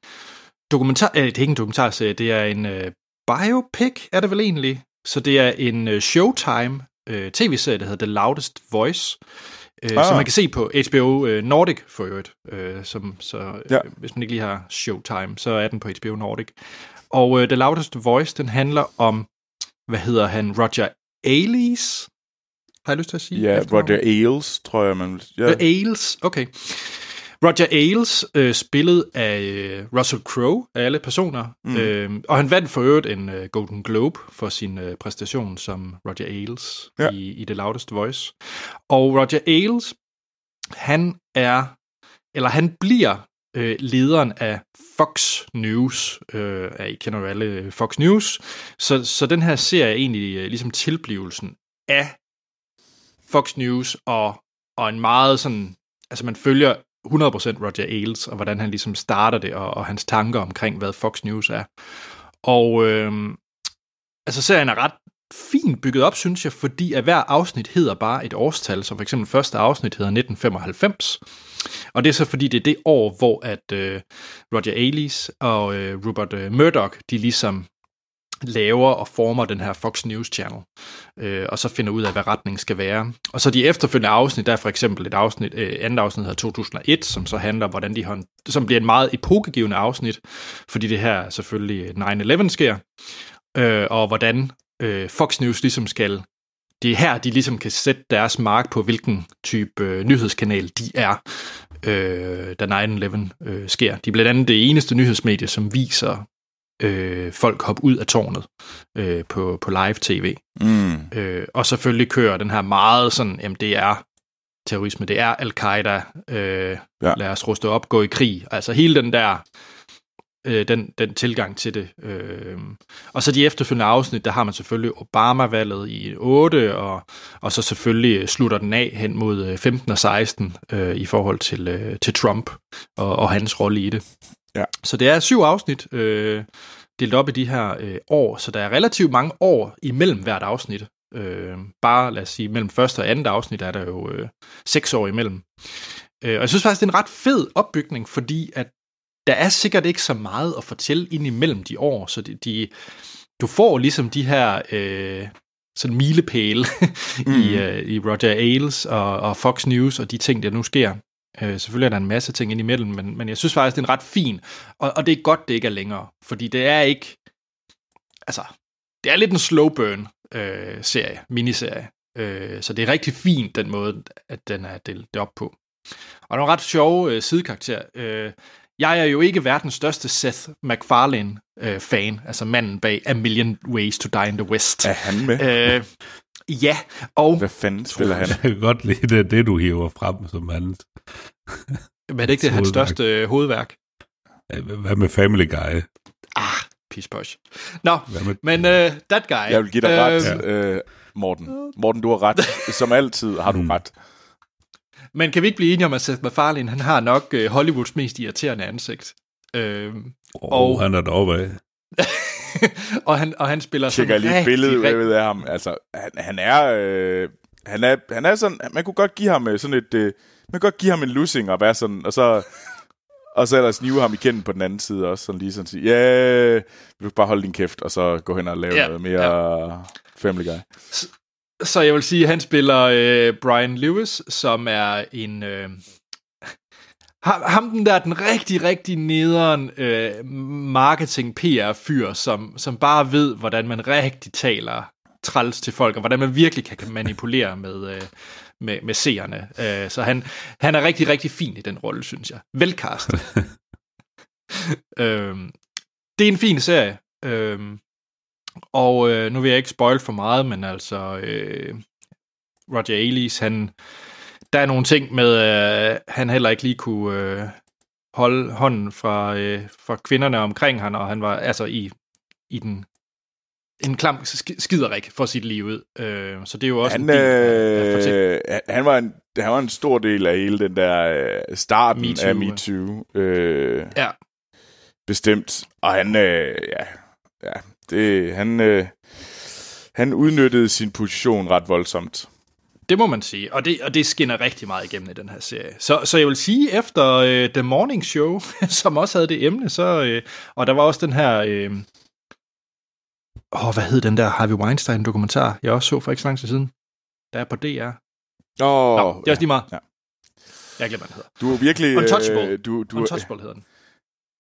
S1: dokumentar, øh, det er ikke en dokumentarserie, det er en øh, biopic, er det vel egentlig? Så det er en øh, Showtime øh, tv-serie, der hedder The Loudest Voice, øh, ah. som man kan se på HBO øh, Nordic for øvrigt. Øh, som, så øh, ja. hvis man ikke lige har Showtime, så er den på HBO Nordic. Og øh, The Loudest Voice, den handler om, hvad hedder han, Roger Ailes, har jeg lyst til at sige?
S3: Ja, Roger Ailes, tror jeg, man...
S1: Ja. Uh, Ailes, okay. Roger Ailes, øh, spillet af øh, Russell Crowe, af alle personer, mm. øh, og han vandt for øvrigt en øh, Golden Globe for sin øh, præstation som Roger Ailes ja. i, i The Loudest Voice. Og Roger Ailes, han er, eller han bliver øh, lederen af Fox News. Øh, I kender jo alle øh, Fox News. Så, så den her serie er egentlig øh, ligesom tilblivelsen af Fox News, og, og en meget sådan, altså man følger 100% Roger Ailes, og hvordan han ligesom starter det, og, og hans tanker omkring, hvad Fox News er. Og øh, altså serien er ret fint bygget op, synes jeg, fordi at hver afsnit hedder bare et årstal, som for eksempel første afsnit hedder 1995. Og det er så fordi, det er det år, hvor at øh, Roger Ailes og øh, Rupert øh, Murdoch, de ligesom laver og former den her Fox News Channel, øh, og så finder ud af, hvad retningen skal være. Og så de efterfølgende afsnit, der er for eksempel et afsnit, øh, andet afsnit hedder 2001, som så handler om, hvordan de hånd, som bliver en meget epokegivende afsnit, fordi det her selvfølgelig 9-11 sker, øh, og hvordan øh, Fox News ligesom skal det er her, de ligesom kan sætte deres mark på, hvilken type øh, nyhedskanal de er, øh, da 9-11 øh, sker. De er blandt andet det eneste nyhedsmedie, som viser øh, folk hoppe ud af tårnet øh, på, på live-tv.
S3: Mm.
S1: Øh, og selvfølgelig kører den her meget sådan, jamen det er terrorisme, det er al-Qaida, øh,
S3: Ja.
S1: lad os ruste op, gå i krig. Altså hele den der øh, den, den tilgang til det. Øh, og så de efterfølgende afsnit, der har man selvfølgelig Obama-valget i 8, og, og så selvfølgelig slutter den af hen mod øh, 15 og 16 øh, i forhold til, øh, til Trump og, og hans rolle i det.
S3: Ja.
S1: Så det er syv afsnit, øh, delt op i de her øh, år, så der er relativt mange år imellem hvert afsnit. Øh, bare lad os sige, mellem første og andet afsnit er der jo øh, seks år imellem. Øh, og jeg synes faktisk, det er en ret fed opbygning, fordi at der er sikkert ikke så meget at fortælle ind imellem de år, så de, de, du får ligesom de her øh, sådan milepæle (laughs) mm. i, øh, i Roger Ailes og, og Fox News og de ting, der nu sker. Øh, selvfølgelig er der en masse ting ind imellem, men, men jeg synes faktisk, det er en ret fin, og, og det er godt, det ikke er længere, fordi det er ikke, altså, det er lidt en slow burn øh, serie, miniserie, øh, så det er rigtig fint, den måde, at den er delt op på. Og nogle ret sjove øh, sidekarakterer. Øh, jeg er jo ikke verdens største Seth MacFarlane-fan, altså manden bag A Million Ways to Die in the West.
S3: Er han med?
S1: Øh, ja, og
S3: Hvad fanden spiller han? (laughs)
S2: Jeg kan godt lide det, det du hiver frem som hans.
S1: men er det ikke det hans største øh, hovedværk?
S2: Hvad med Family Guy?
S1: Ah, piss posh. Nå,
S2: med,
S1: men uh, that guy.
S3: Jeg vil give dig
S1: øh,
S3: ret, øh, Morten. Morten, du har ret. Som altid har du
S2: Mm.
S3: ret.
S1: Men kan vi ikke blive enige om, at Seth MacFarlane, han har nok uh, Hollywoods mest irriterende ansigt. Øh,
S2: og, og han er deroppe af. (laughs)
S1: og, han, og han spiller
S3: tjekker
S1: sådan
S3: lige et billede
S1: rigtig,
S3: ud af ham. Altså, han, han er... Øh, han er, han er sådan, man kunne godt give ham øh, sådan et, øh, man kunne godt give ham en lussing og være sådan, og så, og så ellers snive ham igen på den anden side også, sådan lige sådan sige, ja, yeah, du kan bare holde din kæft, og så gå hen og lave
S1: Ja,
S3: noget mere Family Guy.
S1: Så jeg vil sige, at han spiller øh, Brian Lewis, som er en... Øh, ham, den der, den rigtig, rigtig nederen øh, marketing-PR-fyr, som, som bare ved, hvordan man rigtig taler træls til folk, og hvordan man virkelig kan manipulere med, øh, med, med seerne. Øh, så han, han er rigtig, rigtig fin i den rolle, synes jeg. Velkastet. (laughs) øhm, det er en fin serie. Øhm, og øh, nu vil jeg ikke spoil for meget, men altså øh, Roger Ailes, han, der er nogle ting med, øh, han heller ikke lige kunne øh, holde hånden fra, øh, fra kvinderne omkring ham, og han var altså i, i den en klam sk- skiderik for sit liv ud. Øh, så det er jo også
S3: Han,
S1: en del af, af
S3: øh, han- var en, han var en stor del af hele den der øh, starten
S1: MeToo,
S3: af
S1: ja.
S3: MeToo. Øh,
S1: Ja.
S3: Bestemt. Og han, øh, ja, ja, det, han, øh, han udnyttede sin position ret voldsomt.
S1: Det må man sige, og det, og det skinner rigtig meget igennem i den her serie. Så, så jeg vil sige, efter øh, The Morning Show, (laughs) som også havde det emne, så, øh, og der var også den her, øh, åh, hvad hed den der Harvey Weinstein-dokumentar, jeg også så for ikke så lang tid siden, der er på DR.
S3: Åh,
S1: Nå, det er også lige meget.
S3: Ja.
S1: Jeg glemmer, hvad den hedder.
S3: Du er virkelig...
S1: Untouchable.
S3: Øh, du, du,
S1: Untouchable hedder den.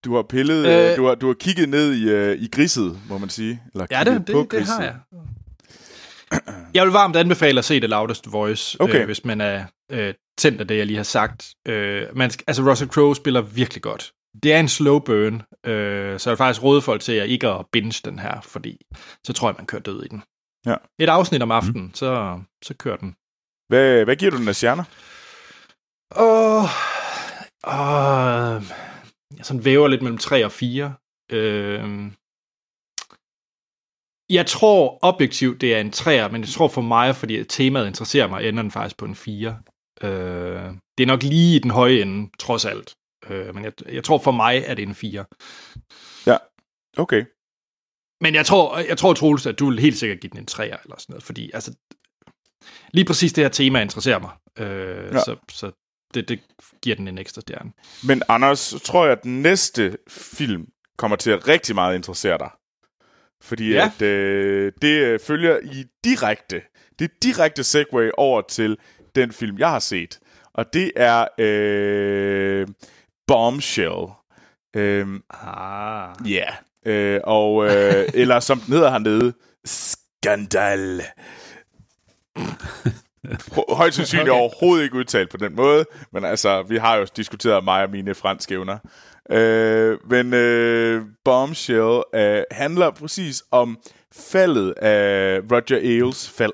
S3: Du har pillet...
S1: Øh.
S3: Øh, du, har, du har kigget ned i, øh, i griset, må man sige. Eller
S1: Ja,
S3: kigget
S1: det,
S3: på
S1: det, det har jeg. (clears throat) Jeg vil varmt anbefale at se The Loudest Voice,
S3: Okay.
S1: øh, hvis man er øh, tændt af det, jeg lige har sagt. Øh, man altså, Russell Crowe spiller virkelig godt. Det er en slow burn, øh, så jeg vil faktisk råde folk til at ikke at binge den her, fordi så tror jeg, man kører død i den.
S3: Ja.
S1: Et afsnit om aftenen, mm. så, så kører den.
S3: Hvad, hvad giver du den af stjerner?
S1: Åh, åh, jeg sådan væver lidt mellem 3 og 4. Øh, jeg tror objektivt, det er en 3'er, men jeg tror for mig, fordi temaet interesserer mig, ender den faktisk på en 4. Øh, det er nok lige i den høje ende, trods alt. Øh, men jeg, jeg tror for mig, at det er en 4.
S3: Okay.
S1: Men jeg tror, jeg tror Troels, at du vil helt sikkert give den en 3'er eller sådan noget, fordi altså, lige præcis det her tema interesserer mig. Øh,
S3: Ja.
S1: Så, så det, det giver den en ekstra stjerne.
S3: Men Anders, så tror jeg, at den næste film kommer til at rigtig meget interessere dig. Fordi
S1: Ja.
S3: ja. at øh, det øh, følger i direkte, det er direkte segue over til den film, jeg har set. Og det er øh, Bombshell. Øhm,
S1: Ah.
S3: Ja, yeah. øh, og, øh, (laughs) eller som den hedder hernede, Skandal. (laughs) Højst sandsynligt okay. overhovedet ikke udtalt på den måde, men altså, vi har jo diskuteret mig og mine franske evner. Øh, men øh, Bombshell øh, handler præcis om faldet af Roger Ailes fald.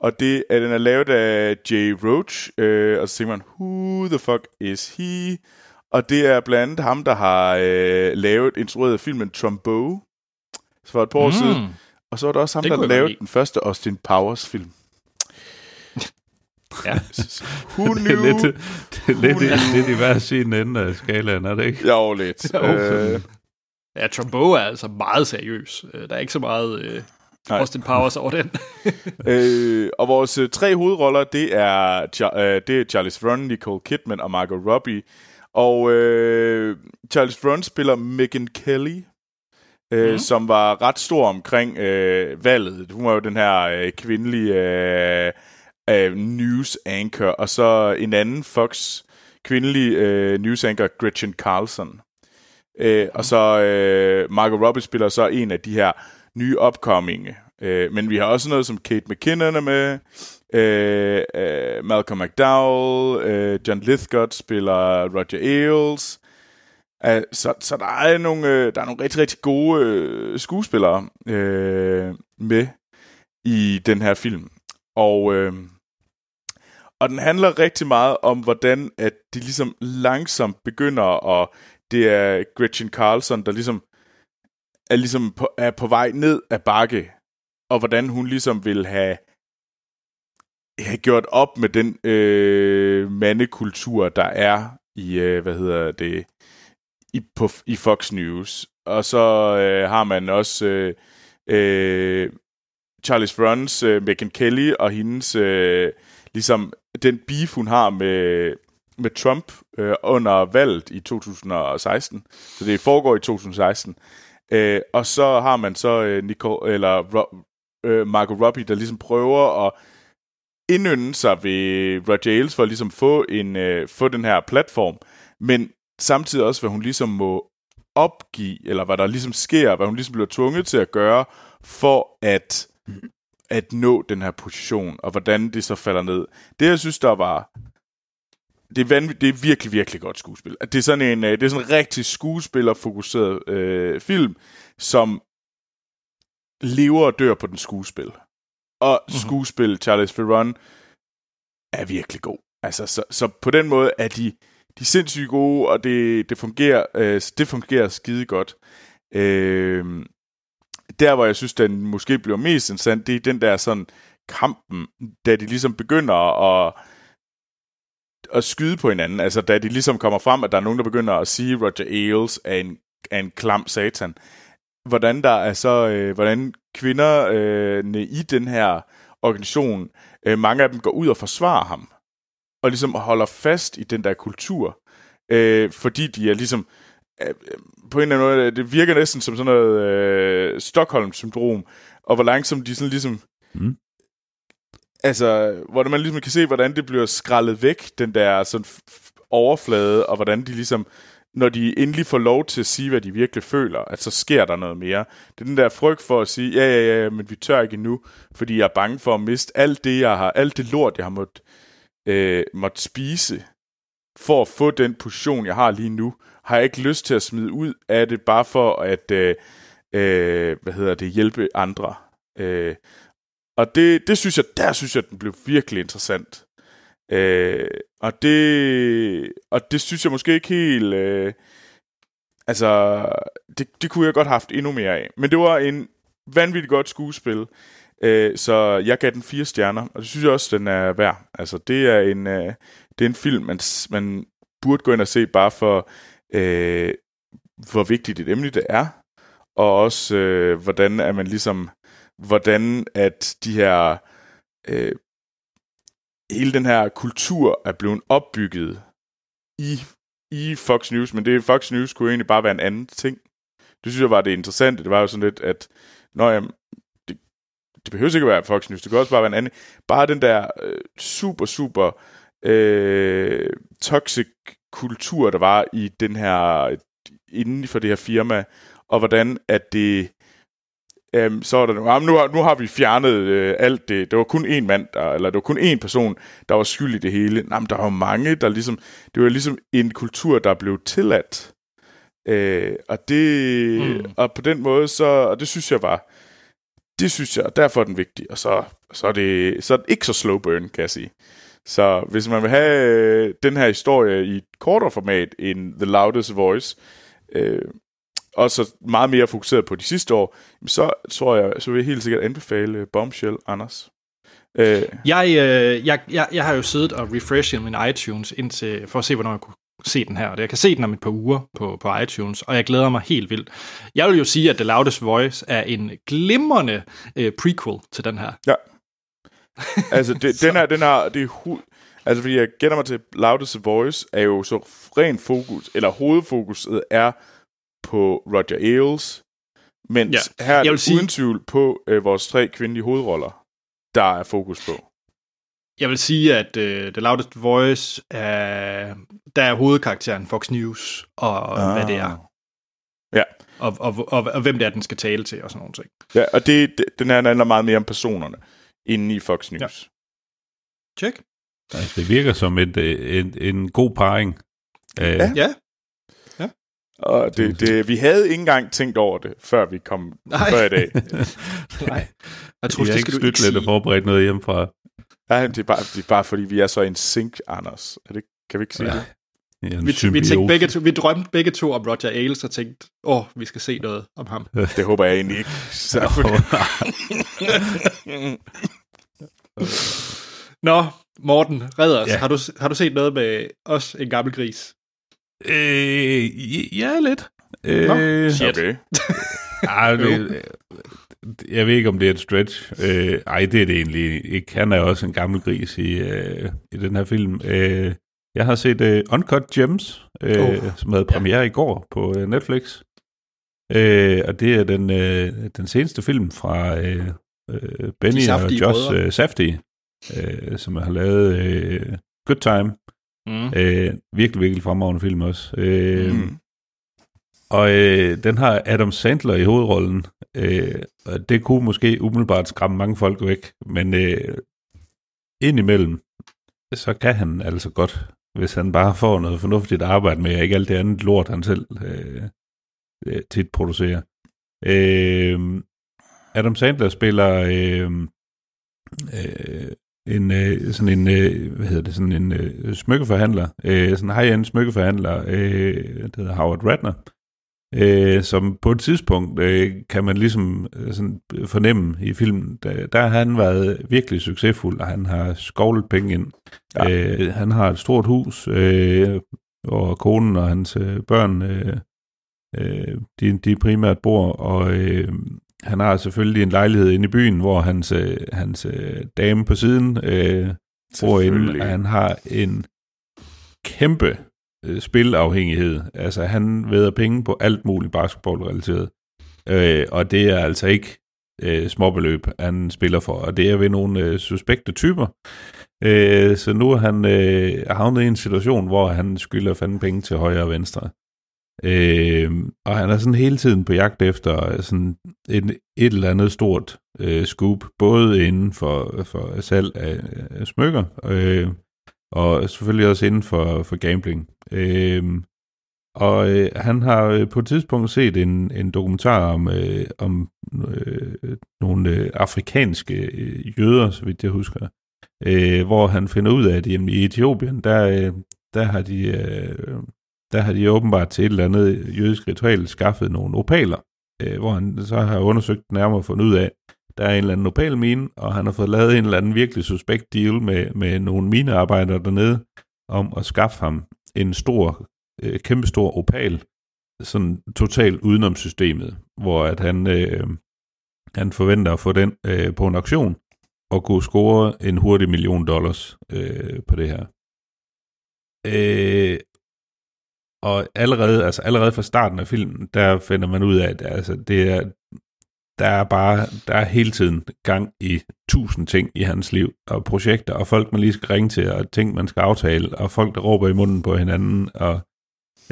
S3: Og det er den er lavet af Jay Roach, øh, og så tænker man, who the fuck is he? Og det er blandt andet ham, der har øh, lavet, instrueret filmen Trumbo for et par år mm. siden. Og så var der også ham, det der lavede den første Austin Powers film.
S1: Ja.
S3: Who knew? (laughs)
S2: det er lidt, det er lidt, lidt, lidt i hver sin ende af skalaen, er det ikke?
S3: Jo, lidt. (laughs) jo, øh.
S1: Ja, Trumbo er altså meget seriøs. Øh, der er ikke så meget øh, Austin Powers over den. (laughs)
S3: øh, og vores øh, tre hovedroller, det er, øh, det er Charles Theron, Nicole Kidman og Margot Robbie. Og øh, Charles Theron spiller Megan Kelly, øh, mm. som var ret stor omkring øh, valget. Hun var jo den her øh, kvindelige øh, øh, news anchor, og så en anden Fox kvindelig øh, news anchor, Gretchen Carlson. Øh, mm. Og så øh, Margot Robbie spiller så en af de her nye upcoming. Øh, men vi har også noget som Kate McKinnon er med, øh, øh, Malcolm McDowell, øh, John Lithgow spiller Roger Ailes, Uh, så, så der er nogle, øh, der er nogle rigtig, rigtig gode øh, skuespillere øh, med i den her film. Og, øh, og den handler rigtig meget om, hvordan at de ligesom langsomt begynder at... Det er Gretchen Carlson, der ligesom er, ligesom på, er på vej ned af bakke, og hvordan hun ligesom vil have, have gjort op med den øh, mandekultur, der er i, øh, hvad hedder det, i, på, i Fox News. Og så øh, har man også øh, øh, Charles Frons, øh, Megyn Kelly og hendes, øh, ligesom den beef, hun har med, med Trump øh, under valget i 2016. Så det foregår i 2016. Øh, og så har man så øh, Nicole, eller Ro, øh, Marco Robbie, der ligesom prøver at indynde sig ved Roger Ailes for at ligesom få, en, øh, få den her platform. Men samtidig også, hvad hun ligesom må opgive, eller hvad der ligesom sker, hvad hun ligesom bliver tvunget til at gøre, for at, at nå den her position, og hvordan det så falder ned. Det, jeg synes, der var... Det er, vanv- det er virkelig, virkelig godt skuespil. Det er sådan en, øh, det er sådan en rigtig skuespillerfokuseret øh, film, som lever og dør på den skuespil. Og mm-hmm. skuespil, Charles Theron, er virkelig god. Altså, så, så på den måde er de de er sindssygt gode, og det, det, fungerer, øh, det fungerer skide godt. Øh, der, hvor jeg synes, den måske bliver mest interessant, det er den der sådan kampen, da de ligesom begynder at, at skyde på hinanden. Altså, da de ligesom kommer frem, at der er nogen, der begynder at sige, Roger Ailes er en, er en klam satan. Hvordan der er så, øh, hvordan kvinderne øh, i den her organisation, øh, mange af dem går ud og forsvarer ham og ligesom holder fast i den der kultur, øh, fordi de er ligesom, øh, på en eller anden måde, det virker næsten som sådan noget øh, Stockholm-syndrom, og hvor langsomt de sådan ligesom, mm. altså, hvor man ligesom kan se, hvordan det bliver skrællet væk, den der sådan overflade, og hvordan de ligesom, når de endelig får lov til at sige, hvad de virkelig føler, at så sker der noget mere. Det er den der frygt for at sige, ja, ja, ja, men vi tør ikke endnu, fordi jeg er bange for at miste alt det, jeg har, alt det lort, jeg har måttet øh, måtte spise for at få den position, jeg har lige nu, har jeg ikke lyst til at smide ud af det, bare for at øh, øh, hvad hedder det, hjælpe andre. Øh, og det, det synes jeg, der synes jeg, den blev virkelig interessant. Øh, og det og det synes jeg måske ikke helt... Øh, altså, det, det kunne jeg godt have haft endnu mere af. Men det var en vanvittigt godt skuespil. Øh, så jeg gav den fire stjerner, og det synes jeg også, den er værd. Altså, det er en, øh, det er en film, man, man burde gå ind og se, bare for, øh, hvor vigtigt et emne det er, og også, øh, hvordan er man ligesom, hvordan at de her, øh, hele den her kultur er blevet opbygget i, i Fox News, men det Fox News kunne egentlig bare være en anden ting. Det synes jeg var det interessante. Det var jo sådan lidt, at når jeg, det behøver ikke at være Fox News, det kan også bare være en anden. Bare den der øh, super, super øh, toxic kultur, der var i den her, inden for det her firma, og hvordan at det øhm, så er der nu, jamen, nu, har, nu har vi fjernet øh, alt det. Det var kun én mand, der, eller det var kun én person, der var skyld i det hele. Jamen, der var mange, der ligesom, det var ligesom en kultur, der blev tilladt. Øh, og det, mm. og på den måde, så, og det synes jeg var, det synes jeg, derfor er den vigtig. Og så, så, er det, så er det ikke så slow burn, kan jeg sige. Så hvis man vil have øh, den her historie i et kortere format end The Loudest Voice, øh, og så meget mere fokuseret på de sidste år, så tror jeg, så vil jeg helt sikkert anbefale Bombshell, Anders.
S1: Øh. Jeg, øh, jeg, jeg, jeg har jo siddet og refreshet min iTunes indtil, for at se, hvornår jeg kunne se den her. Og jeg kan se den om et par uger på, på iTunes, og jeg glæder mig helt vildt. Jeg vil jo sige, at The Loudest Voice er en glimrende øh, prequel til den her.
S3: Ja. (laughs) Altså, det, den er, den er, det er hu- Altså, fordi jeg gætter mig til Loudest Voice, er jo så rent fokus, eller hovedfokuset er på Roger Ailes, mens ja. her er det sige... uden tvivl på øh, vores tre kvindelige hovedroller, der er fokus på.
S1: Jeg vil sige, at uh, The Loudest Voice, er, der er hovedkarakteren Fox News, og ah. hvad det er.
S3: Ja.
S1: Og, og, og, og, og hvem det er, den skal tale til, og sådan nogle ting.
S3: Ja, og det, det, den her handler meget mere om personerne, inde i Fox News. Ja.
S1: Check.
S2: Altså, det virker som et, en, en god parring.
S1: Ja. ja.
S3: Og det, det, vi havde ikke engang tænkt over det, før vi kom Nej. før i dag. (laughs)
S2: Nej. Jeg tror, det skal ikke lidt at forberede noget hjemmefra.
S3: Ja, det er, bare, det er bare fordi, vi er så en sync, Anders. Er det, kan vi ikke sige ja. det?
S1: Ja, vi, vi, tænkte begge to, vi drømte begge to om Roger Ailes og tænkte, åh, oh, vi skal se noget om ham.
S3: Det håber jeg egentlig ikke. (laughs) Så.
S1: Nå, Morten, red os. Ja. Har, du, har du set noget med os, en gammel gris?
S2: Øh, ja, lidt. Øh,
S1: Nå, shit. Okay. (laughs)
S2: ej, det, jeg ved ikke, om det er et stretch. Øh, ej, det er det egentlig ikke. Han er også en gammel gris i, øh, i den her film. Øh, jeg har set øh, Uncut Gems, øh, oh. som havde premiere ja. i går på øh, Netflix. Øh, og det er den, øh, den seneste film fra øh, øh, Benny og Josh øh, Safdie, øh, som har lavet øh, Good Time. Mm. Øh, virkelig, virkelig fremragende film også. Øh, mm. Og øh, den har Adam Sandler i hovedrollen. Øh, og det kunne måske umiddelbart skræmme mange folk væk, men øh, indimellem, så kan han altså godt, hvis han bare får noget fornuftigt arbejde med, og ikke alt det andet lort, han selv øh, øh, tit producerer. Øh, Adam Sandler spiller øh, øh, en øh, sådan en øh, hvad hedder det sådan en øh, smykkeforhandler, øh, sådan en high-end smykkeforhandler, øh, der hedder Howard Ratner, øh, som på et tidspunkt øh, kan man ligesom øh, sådan fornemme i filmen, der, der har han været virkelig succesfuld, og han har skovlet penge ind. Ja. Øh, han har et stort hus, øh, og konen og hans øh, børn, øh, øh, de, de primært bor, og øh, han har selvfølgelig en lejlighed inde i byen, hvor hans, øh, hans øh, dame på siden øh, bor inde, og han har en kæmpe øh, spilafhængighed. Altså, han veder penge på alt muligt basketballrelateret. Øh, og det er altså ikke øh, småbeløb, han spiller for, og det er ved nogle øh, suspekte typer. Øh, så nu er han øh, havnet i en situation, hvor han skylder fanden penge til højre og venstre. Øh, og han er sådan hele tiden på jagt efter sådan en, et eller andet stort øh, scoop, både inden for, for salg af, af smykker, øh, og selvfølgelig også inden for, for gambling. Øh, og øh, han har øh, på et tidspunkt set en, en dokumentar om, øh, om øh, nogle øh, afrikanske øh, jøder, så vidt jeg husker, øh, hvor han finder ud af, at jamen, i Etiopien, der, øh, der har de... Øh, der har de åbenbart til et eller andet jødisk ritual skaffet nogle opaler, øh, hvor han så har undersøgt nærmere og fundet ud af, der er en eller anden opalmine, og han har fået lavet en eller anden virkelig suspekt deal med, med nogle minearbejdere dernede, om at skaffe ham en stor, øh, kæmpestor opal, sådan totalt udenom systemet, hvor at han, øh, han forventer at få den øh, på en auktion, og kunne score en hurtig million dollars øh, på det her. Øh, og allerede, altså allerede fra starten af filmen, der finder man ud af, at altså, det er, der er bare, der er hele tiden gang i tusind ting i hans liv, og projekter, og folk, man lige skal ringe til, og ting, man skal aftale, og folk, der råber i munden på hinanden, og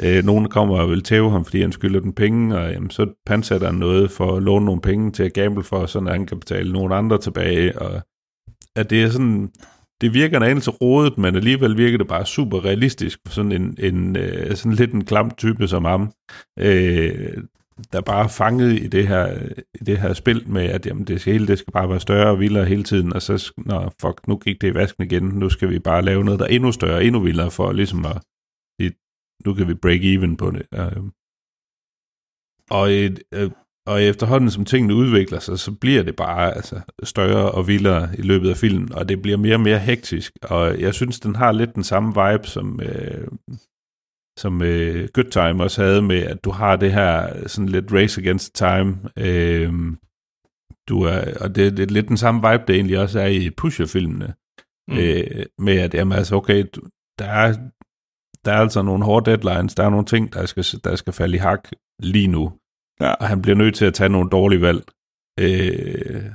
S2: Øh, nogen kommer og vil tæve ham, fordi han skylder den penge, og jamen, så pansætter han noget for at låne nogle penge til at gamble for, så han kan betale nogle andre tilbage. Og at det er sådan, det virker en anelse rodet, men alligevel virker det bare super realistisk for sådan en, en øh, sådan lidt en klam type som ham, øh, der bare er fanget i det her, i det her spil med, at jamen, det hele det skal bare være større og vildere hele tiden, og så, når fuck, nu gik det i vasken igen, nu skal vi bare lave noget, der er endnu større og endnu vildere, for ligesom at, nu kan vi break even på det. Øh, og, et, øh, og efterhånden som tingene udvikler sig, så bliver det bare altså, større og vildere i løbet af filmen, og det bliver mere og mere hektisk, og jeg synes, den har lidt den samme vibe, som, øh, som øh, Good Time også havde med, at du har det her sådan lidt race against time, øh, du er, og det, det er lidt den samme vibe, det egentlig også er i Pusher-filmene, mm. øh, med at, jamen altså, okay, du, der er, der er altså nogle hårde deadlines, der er nogle ting, der skal, der skal falde i hak lige nu, ja. og han bliver nødt til at tage nogle dårlige valg, øh,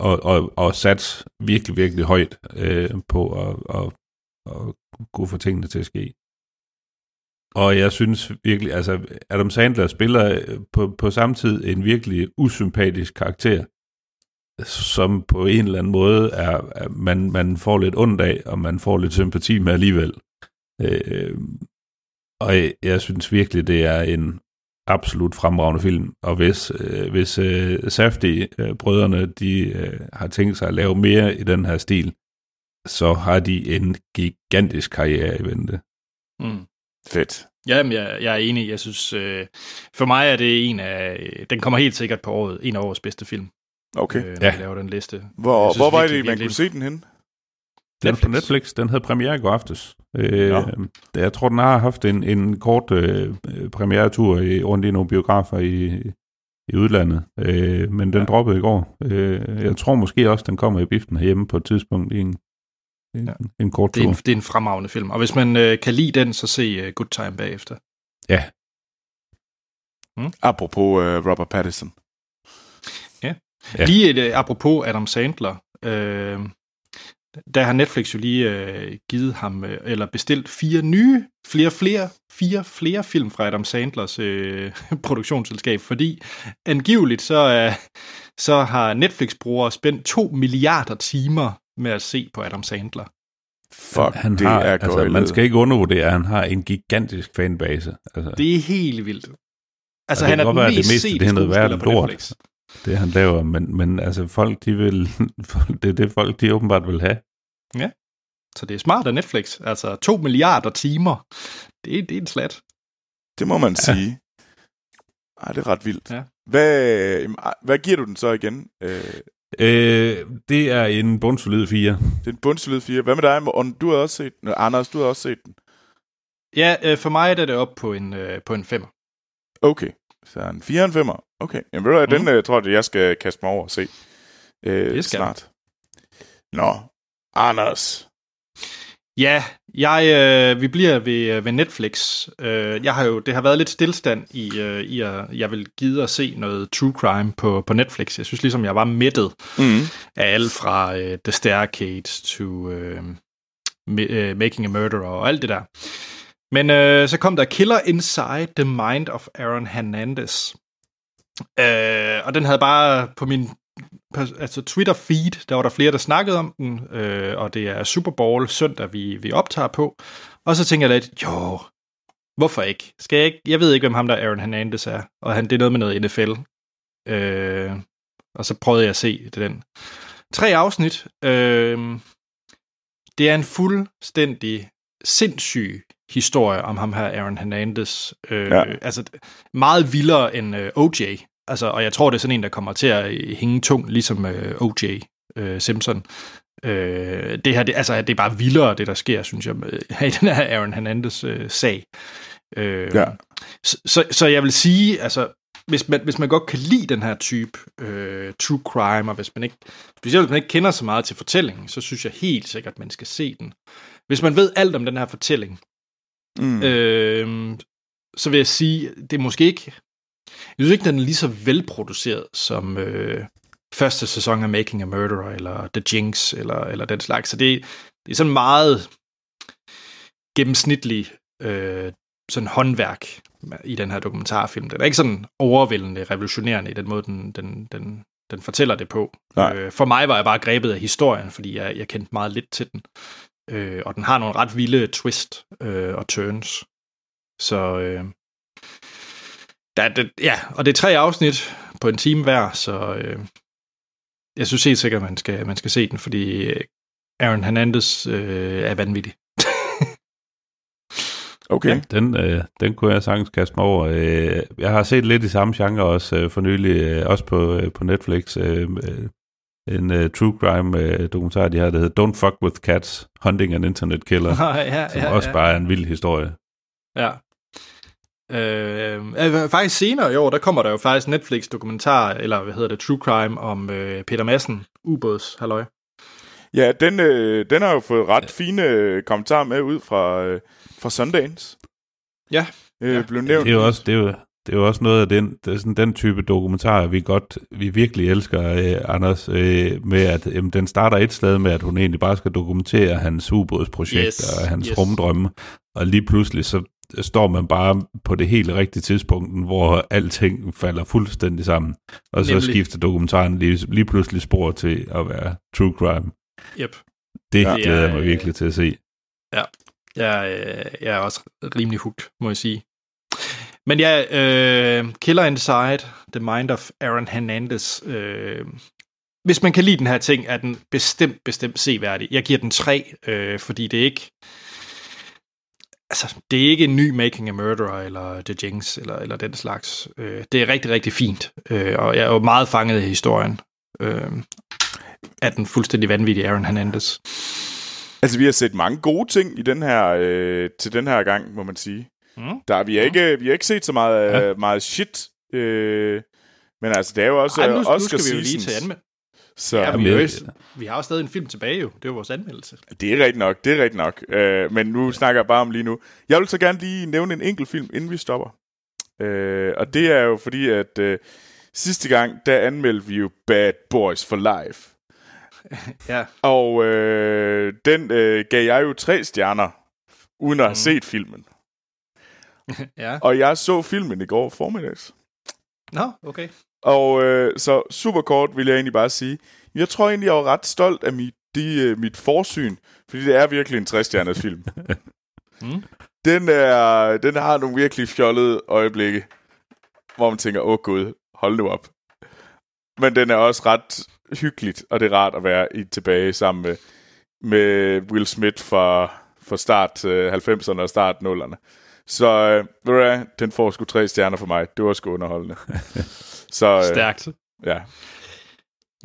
S2: og, og, og sat virkelig, virkelig højt øh, på at, at, at kunne få tingene til at ske. Og jeg synes virkelig, altså Adam Sandler spiller øh, på, på samme tid en virkelig usympatisk karakter, som på en eller anden måde er, er man, man får lidt ondt af, og man får lidt sympati med alligevel. Øh, og jeg, jeg synes virkelig, det er en absolut fremragende film, og hvis, øh, hvis øh, Safdie-brødrene de øh, har tænkt sig at lave mere i den her stil, så har de en gigantisk karriere i vente.
S3: Mm. Fedt.
S1: Jamen, jeg, jeg er enig. Jeg synes, øh, for mig er det en af, den kommer helt sikkert på året, en af årets bedste film.
S3: Okay.
S1: Øh, når ja. jeg laver den liste.
S3: Hvor, synes, hvor var det, man kunne se den hen?
S2: Den Netflix. på Netflix, den havde premiere i går aftes. Øh, ja. Jeg tror, den har haft en, en kort øh, premieretur i, rundt i nogle biografer i, i udlandet, øh, men den ja. droppede i går. Øh, jeg tror måske også, den kommer i biften herhjemme på et tidspunkt i en, en, ja. en kort tur.
S1: Det er en, det er en fremragende film, og hvis man øh, kan lide den, så se uh, Good Time bagefter.
S2: Ja.
S3: Mm? Apropos øh, Robert Pattinson.
S1: Ja. ja. Lige et, uh, apropos Adam Sandler. Øh, der har Netflix jo lige øh, givet ham, øh, eller bestilt fire nye, flere, flere, fire flere film fra Adam Sandlers øh, (laughs) produktionsselskab, fordi angiveligt så, øh, så har Netflix-brugere spændt to milliarder timer med at se på Adam Sandler.
S3: Fuck, han det har, er altså,
S2: Man skal ikke undervurdere, at han har en gigantisk fanbase. Altså.
S1: Det er helt vildt. Altså, han er den mest set det skuespiller på lort. Netflix
S2: det han laver, men, men altså folk, de vil, (laughs) det er det folk, de åbenbart vil have.
S1: Ja, så det er smart af Netflix. Altså to milliarder timer, det, det er en slat.
S3: Det må man ja. sige. Ej, det er ret vildt. Ja. Hvad, hvad giver du den så igen? Øh,
S2: øh, det er en bundsolid 4.
S3: Det er en bundsolid 4. Hvad med dig? Du har også set den. Anders, du har også set den.
S1: Ja, øh, for mig er det op på en, øh, på en 5.
S3: Okay, så en 4 og en 5'er. Okay, Jamen, ved du, mm. den øh, tror jeg, jeg skal kaste mig over og se øh, det skal snart. Nå, Anders.
S1: Ja, jeg, øh, vi bliver ved, øh, ved Netflix. Øh, jeg har jo, det har været lidt stillstand i, øh, i at jeg vil give at se noget true crime på, på Netflix. Jeg synes ligesom, jeg var mættet mm. af alt fra øh, The Staircase to øh, Making a Murderer og alt det der. Men øh, så kom der Killer Inside the Mind of Aaron Hernandez. Øh, og den havde bare på min altså Twitter feed, der var der flere, der snakkede om den, øh, og det er Super Bowl søndag, vi, vi optager på. Og så tænker jeg lidt, jo, hvorfor ikke? Skal jeg ikke? Jeg ved ikke, hvem ham der Aaron Hernandez er, og han, det er noget med noget NFL. Øh, og så prøvede jeg at se den. Tre afsnit. Øh, det er en fuldstændig sindssyg historie om ham her, Aaron Hernandez. Øh, ja. Altså meget vildere end øh, OJ, Altså, og jeg tror, det er sådan en, der kommer til at øh, hænge tung, ligesom øh, O.J. Øh, Simpson. Øh, det her, det, altså, det er bare vildere, det der sker, synes jeg, med, (laughs) i den her Aaron Hernandez øh, sag. Øh, ja. så, så, så jeg vil sige, altså, hvis man, hvis man godt kan lide den her type øh, true crime, og hvis man ikke, specielt hvis man ikke kender så meget til fortællingen, så synes jeg helt sikkert, at man skal se den. Hvis man ved alt om den her fortælling, mm. øh, så vil jeg sige, det er måske ikke jeg synes ikke, den er lige så velproduceret som øh, første sæson af Making a Murderer, eller The Jinx, eller, eller den slags. Så det, det er sådan meget gennemsnitlig øh, sådan håndværk i den her dokumentarfilm. Den er ikke sådan overvældende revolutionerende i den måde, den, den, den, den fortæller det på.
S3: Nej.
S1: Øh, for mig var jeg bare grebet af historien, fordi jeg, jeg kendte meget lidt til den. Øh, og den har nogle ret vilde twist øh, og turns. Så øh, der, er det, ja, og det er tre afsnit på en time hver, så øh, jeg synes helt sikkert, at man skal, man skal se den, fordi øh, Aaron Hernandez øh, er vanvittig. (laughs)
S3: Okay.
S2: Ja, den, øh, den kunne jeg sagtens kaste mig over. Øh, jeg har set lidt i samme genre også øh, for nylig, øh, også på, øh, på Netflix. Øh, øh, en øh, true crime øh, dokumentar, de har, der hedder Don't Fuck With Cats, Hunting an Internet Killer, (laughs)
S1: ja,
S2: som også bare er en vild historie.
S1: Ja. Øh, øh, faktisk senere i år, der kommer der jo faktisk Netflix-dokumentar, eller hvad hedder det, True Crime, om øh, Peter Madsen, ubåds, halløj.
S3: Ja, den, øh, den har jo fået ret fine øh, kommentarer med ud fra, øh, fra Sundance.
S1: Ja.
S3: Øh,
S1: Ja.
S3: Blev nævnt.
S2: Det er jo også, det er jo, det er jo også noget af den, det er sådan den type dokumentarer, vi godt, vi virkelig elsker, øh, Anders, øh, med at jamen, den starter et sted med, at hun egentlig bare skal dokumentere hans ubådsprojekt
S1: Yes,
S2: og hans
S1: yes.
S2: rumdrømme, og lige pludselig så står man bare på det helt rigtige tidspunkt, hvor alting falder fuldstændig sammen, og så
S1: Nemlig.
S2: skifter dokumentaren lige, lige pludselig spor til at være true crime.
S1: Yep.
S2: Det
S3: Ja.
S2: ja, glæder jeg mig
S1: øh,
S2: virkelig til at se.
S1: Jeg, øh, jeg er også rimelig hooked, må jeg sige. Men ja, øh, Killer Inside, The Mind of Aaron Hernandez. Øh, hvis man kan lide den her ting, er den bestemt, bestemt seværdig. Jeg giver den 3, øh, fordi det er ikke... Altså, det er ikke en ny Making a Murderer, eller The Jinx, eller, eller den slags. Øh, det er rigtig, rigtig fint, øh, og jeg er jo meget fanget i historien øh, af den fuldstændig vanvittige Aaron Hernandez.
S3: Altså, vi har set mange gode ting i den her, øh, til den her gang, må man sige.
S1: Mm.
S3: Der, vi, har ikke, vi har ikke set så meget, ja. meget shit. Øh, men altså, det er jo også
S1: Ej, nu,
S3: Oscar
S1: nu skal vi jo lige til anmeldelse.
S3: Så
S1: Ja, vi, jo, vi har jo stadig en film tilbage jo. Det er jo vores anmeldelse.
S3: det er rigtigt nok, det er rigtigt nok. Øh, men nu snakker jeg bare om lige nu. Jeg vil så gerne lige nævne en enkelt film, inden vi stopper. Øh, og det er jo fordi, at øh, sidste gang, der anmeldte vi jo Bad Boys for Life. (laughs)
S1: Ja.
S3: Og øh, den øh, gav jeg jo tre stjerner, uden at have
S1: Mhm.
S3: set filmen. (laughs)
S1: ja.
S3: Og jeg så filmen i går formiddags.
S1: Nå, okay.
S3: Og øh, så super kort vil jeg egentlig bare sige, jeg tror egentlig, jeg var ret stolt af mit, de, øh, mit forsyn, fordi det er virkelig en 60 film. (laughs)
S1: Mm.
S3: Den, er, den har nogle virkelig fjollede øjeblikke, hvor man tænker, åh gud, hold nu op. Men den er også ret hyggeligt, og det er rart at være i tilbage sammen med, med Will Smith fra, fra start øh, 90'erne og start 0'erne. Så øh, ved du hvad, den får sgu tre stjerner for mig. Det var sgu underholdende. (laughs) Så øh,
S1: Stærkt.
S3: ja.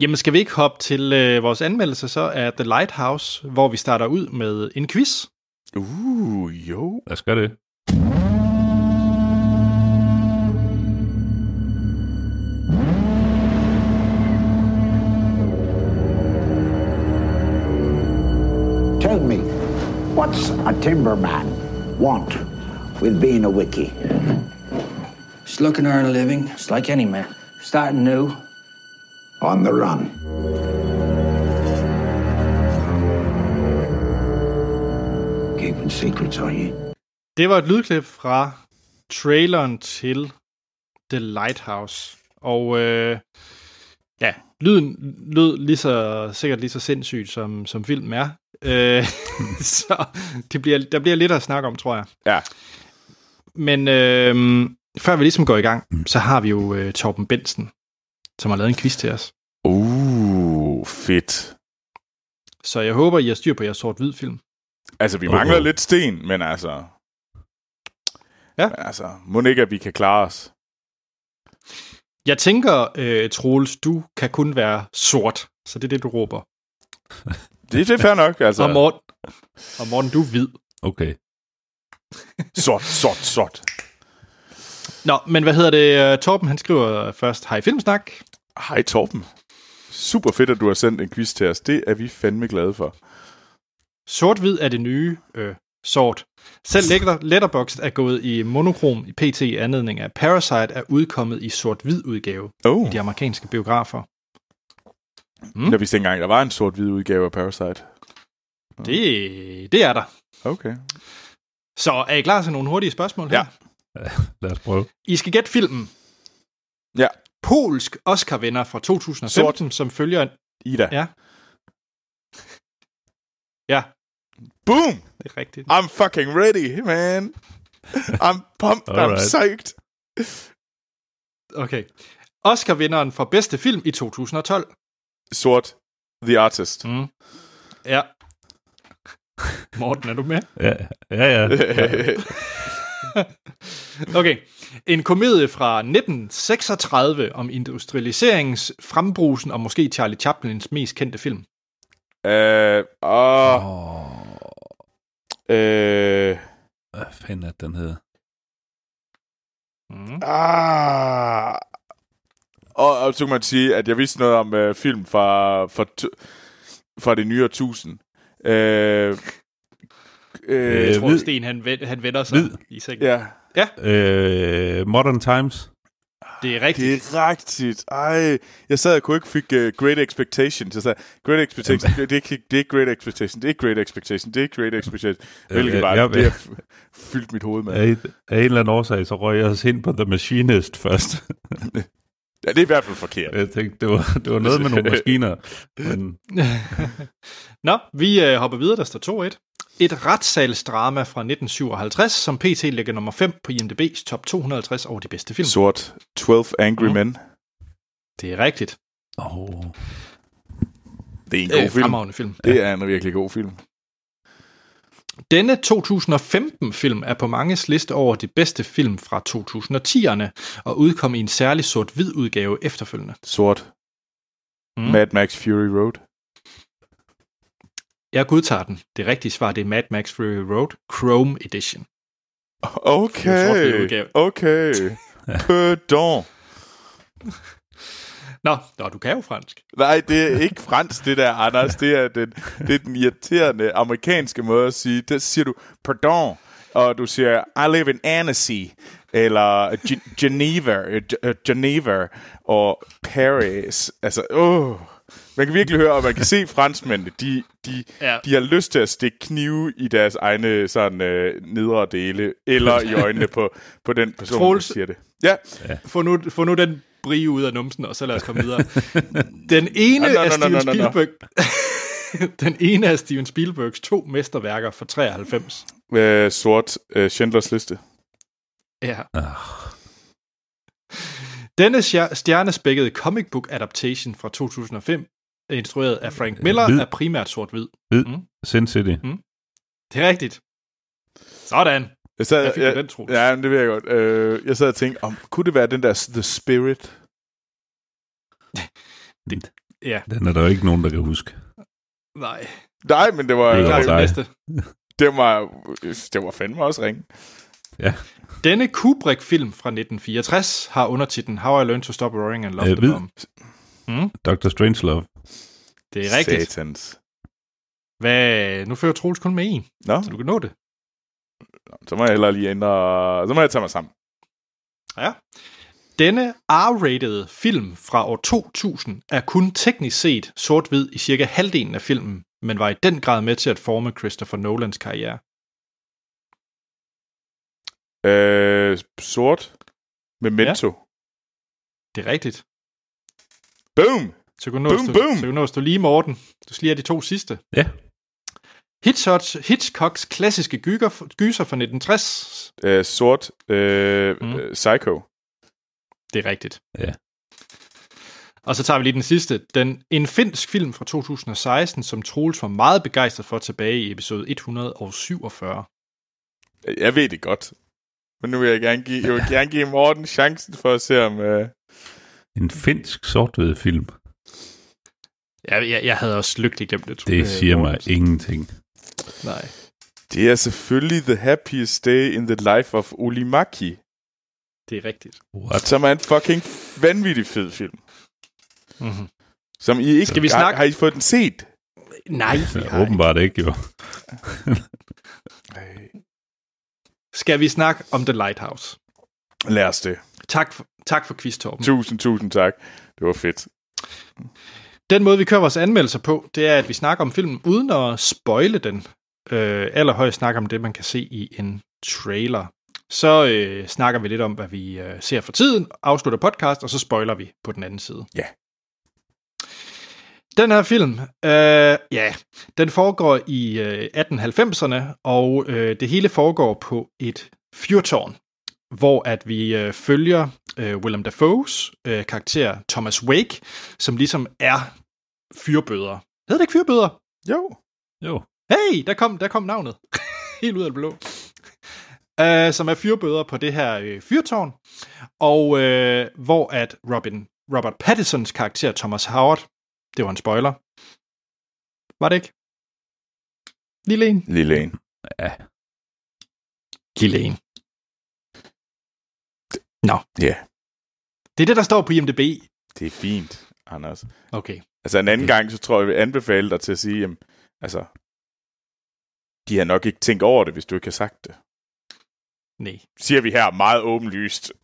S1: Jamen, skal vi ikke hoppe til øh, vores anmeldelse så af The Lighthouse, hvor vi starter ud med en quiz?
S3: Uh, jo.
S2: Lad os gøre det.
S4: Tell me, what's a timberman want with being a wiki?
S5: Just looking to earn a living, just like any man. Starting new.
S4: On the run. Keeping secrets, are you?
S1: Det var et lydklip fra traileren til The Lighthouse. Og øh, ja, lyden lød lige så, sikkert lige så sindssygt, som, som filmen er. Øh, (laughs) så det bliver, der bliver lidt at snakke om, tror jeg.
S3: Ja.
S1: Men øh, før vi ligesom går i gang, så har vi jo øh, Torben Bensen, som har lavet en quiz til os.
S3: Uh, fedt.
S1: Så jeg håber, I har styr på jeres sort-hvid film.
S3: Altså, vi mangler
S2: oh.
S3: lidt sten, men altså...
S1: Ja.
S3: Men altså, må ikke, at vi kan klare os.
S1: Jeg tænker, øh, Troels, du kan kun være sort, så det er det, du råber.
S3: Det, det er fair nok, (laughs) altså.
S1: Og Morten, og Morten, du er hvid.
S2: Okay.
S3: Sort, sort, sort.
S1: Nå, men hvad hedder det? Øh, Torben, han skriver først, hej Filmsnak.
S3: Hej Torben. Super fedt, at du har sendt en quiz til os. Det er vi fandme glade for.
S1: Sort-hvid er det nye øh, sort. Selv Letter, Letterboxd er gået i monokrom i PT i anledning af Parasite er udkommet i sort-hvid udgave
S3: Oh,
S1: i de amerikanske biografer.
S3: mm. jeg vidste ikke engang, der var en sort-hvid udgave af Parasite.
S1: Det, det er der.
S3: Okay.
S1: Så er I klar til nogle hurtige spørgsmål her?
S3: Ja. (laughs)
S2: Lad os prøve.
S1: I skal gætte filmen.
S3: Ja.
S1: Polsk Oscar-vinder fra 2015, Sort. som følger... en-
S3: Ida.
S1: Ja. (laughs) Ja,
S3: Boom!
S1: det er rigtigt.
S3: I'm fucking ready, man. I'm pumped. I'm psyched.
S1: Okay. Oscar-vinderen for bedste film i 2012.
S3: Sort. The Artist.
S1: Mm. Ja. (laughs) Morten, er du med?
S2: Ja, ja, ja. (laughs)
S1: Okay. En komedie fra 1936 om industrialiseringens frembrusen og måske Charlie Chaplins mest kendte film.
S3: Øh, åh, øh,
S2: Hvad fanden er den hedder?
S1: Mm.
S3: ah. Og, og så kan man sige, at jeg vidste noget om øh, film fra, fra, t- fra det nye årtusind. Øh,
S1: Jeg
S3: øh,
S1: tror,
S2: hvid-
S1: Sten han, han vender sig
S2: Hvid.
S1: i sengen.
S3: ja,
S2: Øh, Modern Times.
S1: Det er rigtigt.
S3: det er rigtigt. Ej, jeg sad og kunne ikke fik uh, Great Expectations. Jeg sagde, Great Expectations, det, det, er ikke, det er ikke Great Expectation, det er ikke Great Expectation, det er ikke Great Expectation. Hvilket
S2: Øh,
S3: var
S2: jeg-
S3: det, har fyldt mit hoved med.
S2: Af, af en eller anden årsag, så røg jeg os ind på The Machinist først. (laughs)
S3: Ja, det er i hvert fald forkert.
S2: Jeg tænkte, det var, det var noget med nogle maskiner. Men (laughs)
S1: Nå, vi øh, hopper videre. Der står 2-1. Et retssalsdrama fra 1957, som PT ligger nummer 5 på IMDb's top 250 over de bedste film.
S3: Sort. 12 Angry
S1: Mhm.
S3: Men.
S1: Det er rigtigt.
S2: oh,
S3: Det er en god
S1: Øh,
S3: film.
S1: film.
S3: Det er en virkelig god film.
S1: Denne 2015-film er på manges liste over de bedste film fra 2010'erne, og udkom i en særlig sort-hvid udgave efterfølgende.
S3: Sort.
S1: Mm.
S3: Mad Max Fury Road.
S1: Jeg godtager den. Det rigtige svar det er Mad Max Fury Road Chrome Edition.
S3: Okay. Okay. (laughs) Pardon.
S1: Nå, nå, du kan jo fransk.
S3: Nej, det er ikke fransk, det der, Anders. Det er den, det er den irriterende amerikanske måde at sige. Der siger du pardon, og du siger, I live in Annecy, eller Ge- Geneva, Ge- øh, Geneva, og Paris. Altså, åh. Man kan virkelig høre, og man kan se franskmændene, de, de,
S1: Ja.
S3: de har lyst til at stikke knive i deres egne sådan, øh, nedre dele, eller i øjnene på, på den person, der
S1: Troels.
S3: siger det. Ja,
S1: Få nu, få nu den brie ud af numsen, og så lad os komme videre. (laughs) Den ene
S3: nå,
S1: af Steven. Spielberg... (laughs) den ene af Steven Spielbergs to mesterværker fra 93.
S3: øh, sort øh, Schindlers liste.
S1: Ja.
S2: ah,
S1: Denne stjer- stjernespækkede comic book adaptation fra 2005, instrueret af Frank Miller,
S2: Hvid.
S1: er primært sort-hvid.
S2: Sin City.
S1: Det er rigtigt. Sådan.
S3: Jeg sad,
S1: Jeg fik
S3: jeg,
S1: den, Troels.
S3: Ja, men det ved jeg godt. Øh, jeg sad og tænkte, om, kunne det være den der The Spirit? (laughs)
S1: Ja,
S2: Den er der jo ikke nogen, der kan huske.
S1: nej.
S3: Nej, men det var,
S2: Det er
S1: Klar
S3: det,
S1: næste. (laughs)
S3: det, var, det var fandme også ringe.
S1: Denne Kubrick-film fra 1964 har undertitlen How I Learned to Stop Worrying and Love the. Bomb. Mm,
S2: Dr. Strangelove.
S1: det er rigtigt.
S3: Satans.
S1: Hvad? Nu fører Troels kun med en,
S3: Nå,
S1: så du kan nå det.
S3: Så må jeg hellere lige ændre... Så må jeg tage mig sammen.
S1: Ja. Denne R-rated film fra år 2000 er kun teknisk set sort-hvid i cirka halvdelen af filmen, men var i den grad med til at forme Christopher Nolans karriere.
S3: Øh, sort. Memento.
S1: Det er rigtigt.
S3: Boom!
S1: Så kan du nås,
S3: Boom,
S1: du,
S3: boom.
S1: så kan du, nås du lige, Morten. Du skal lige have de to sidste.
S2: Ja.
S1: Hitchcock, Hitchcocks klassiske gyger, gyser fra 1960.
S3: Øh, sort. Øh,
S1: Mm.
S3: mm. Psycho.
S1: Det er rigtigt.
S2: Ja.
S1: Og så tager vi lige den sidste. Den, en finsk film fra 2016, som Troels var meget begejstret for tilbage i episode 147.
S3: Jeg ved det godt. Men nu vil jeg gerne give, jeg vil (laughs) gerne give Morten chancen for at se om... Øh,
S2: En finsk sort film.
S1: Jeg, jeg, jeg havde også lykkeligt glemt det.
S2: Det
S1: øh,
S2: siger mig ingenting.
S1: Nej.
S3: det er selvfølgelig The Happiest Day in the Life of Oli Maki.
S1: Det er rigtigt.
S2: What?
S3: Som er en fucking vanvittig fed film.
S1: Mm-hmm.
S3: Som I ikke
S1: Skal vi
S3: har,
S1: snakke-
S3: har I fået den set?
S1: Nej, vi
S2: Ja, åbenbart ikke, jo.
S1: Skal vi snakke om The Lighthouse?
S3: Lad os det.
S1: Tak for, tak for quiz, Torben.
S3: Tusind, tusind tak. Det var fedt.
S1: Den måde, vi kører vores anmeldelser på, det er, at vi snakker om filmen uden at spoile den. Øh, allerhøjst snakke om det, man kan se i en trailer. Så øh, snakker vi lidt om, hvad vi øh, ser for tiden, afslutter podcast, og så spoiler vi på den anden side.
S3: Ja.
S1: Den her film, øh, ja, den foregår i øh, 1890'erne, og øh, det hele foregår på et fyrtårn, hvor at vi øh, følger øh, Willem Dafoes øh, karakter Thomas Wake, som ligesom er fyrbøder. Hedder det ikke fyrbøder?
S3: Jo.
S2: Jo.
S1: Hey, der kom, der kom navnet. (laughs) Helt ud af det blå. Uh, som er fyrbøder på det her øh, fyrtårn. Og uh, hvor at Robin, Robert Pattinsons karakter Thomas Howard, det var en spoiler. Var det ikke? Lille en.
S3: Lille en.
S2: Ja.
S1: Lille en. Nå,
S3: Ja,
S1: det er det, der står på IMDb.
S3: det er fint, Anders.
S1: Okay.
S3: Altså en anden gang, så tror jeg, jeg vil anbefale dig til at sige, jamen, altså, de har nok ikke tænkt over det, hvis du ikke har sagt det.
S1: Nej.
S3: Siger vi her meget åbenlyst. (laughs)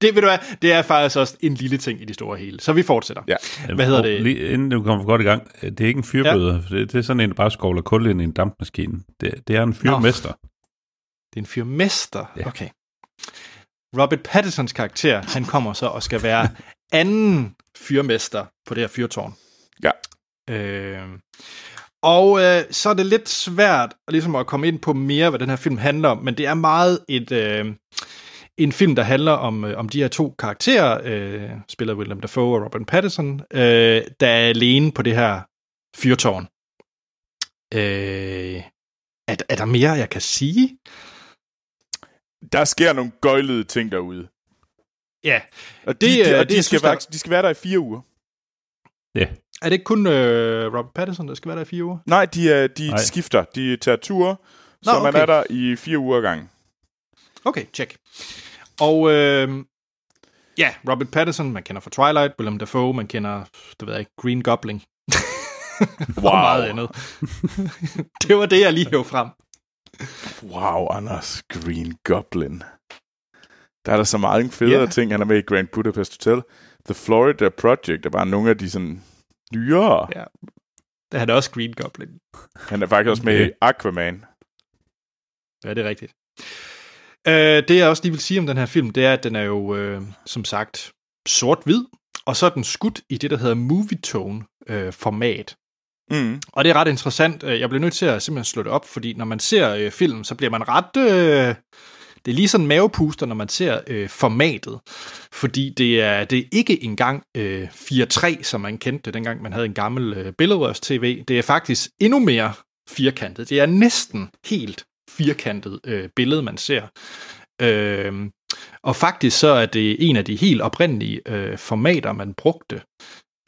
S1: det, ved du hvad, det er faktisk også en lille ting i det store hele. Så vi fortsætter.
S3: Ja.
S1: Hvad hedder det?
S2: Lige, inden du kommer godt i gang, det er ikke en fyrbøder, ja. det, det er sådan en, der bare skovler kul ind i en dampmaskine. Det, det er en fyrmester.
S1: Det er en fyrmester.
S2: Ja.
S1: Okay. Robert Pattinsons karakter, han kommer så og skal være anden fyrmester på det her fyrtårn.
S3: Ja.
S1: Øh, og øh, så er det lidt svært ligesom at komme ind på mere, hvad den her film handler om, men det er meget et, øh, en film, der handler om, øh, om de her to karakterer, øh, spiller Willem Dafoe og Robert Pattinson, øh, der er alene på det her fyrtårn. Øh, er, er der mere, jeg kan sige?
S3: Der sker nogle gøjlede ting derude.
S1: Ja,
S3: Og de,
S1: Det,
S3: de,
S1: øh,
S3: og
S1: det,
S3: de, skal
S1: synes,
S3: være,
S1: der-
S3: de skal være der i fire uger.
S2: Ja.
S1: er det ikke kun øh, Robert Pattinson, der skal være der i fire uger?
S3: Nej, de, er, de
S2: Nej.
S3: skifter. De tager ture, så
S1: Nå,
S3: man
S1: okay.
S3: er der i fire uger gang.
S1: Okay, check. Og øh, ja, Robert Pattinson, man kender fra Twilight, Willem Dafoe, man kender, det ved jeg ikke, Green Goblin. (laughs)
S3: Wow.
S1: Og meget andet. (laughs) det var det, jeg lige hævde frem.
S3: Wow, Anders. Green Goblin. Der er der så mange federe yeah. ting. Han er med i Grand Budapest Hotel. The Florida Project er bare nogle af de sådan nyere.
S1: Ja. Der er der også Green Goblin.
S3: Han er faktisk også med i. Aquaman.
S1: Ja, det er rigtigt. Øh, det jeg også lige vil sige om den her film, det er, at den er jo, øh, som sagt, sort-hvid, og så er den skudt i det, der hedder movietone-format.
S3: Mm.
S1: Og det er ret interessant. Øh, jeg bliver nødt til at simpelthen slå det op, fordi når man ser øh, film, så bliver man ret... Øh, det er lige sådan mavepuster, når man ser øh, formatet. Fordi det er, det er ikke engang øh, 4.3, som man kendte det, dengang man havde en gammel øh, billedrørs-tv. Det er faktisk endnu mere firkantet. Det er næsten helt firkantet øh, billede, man ser. Øh, og faktisk så er det en af de helt oprindelige øh, formater, man brugte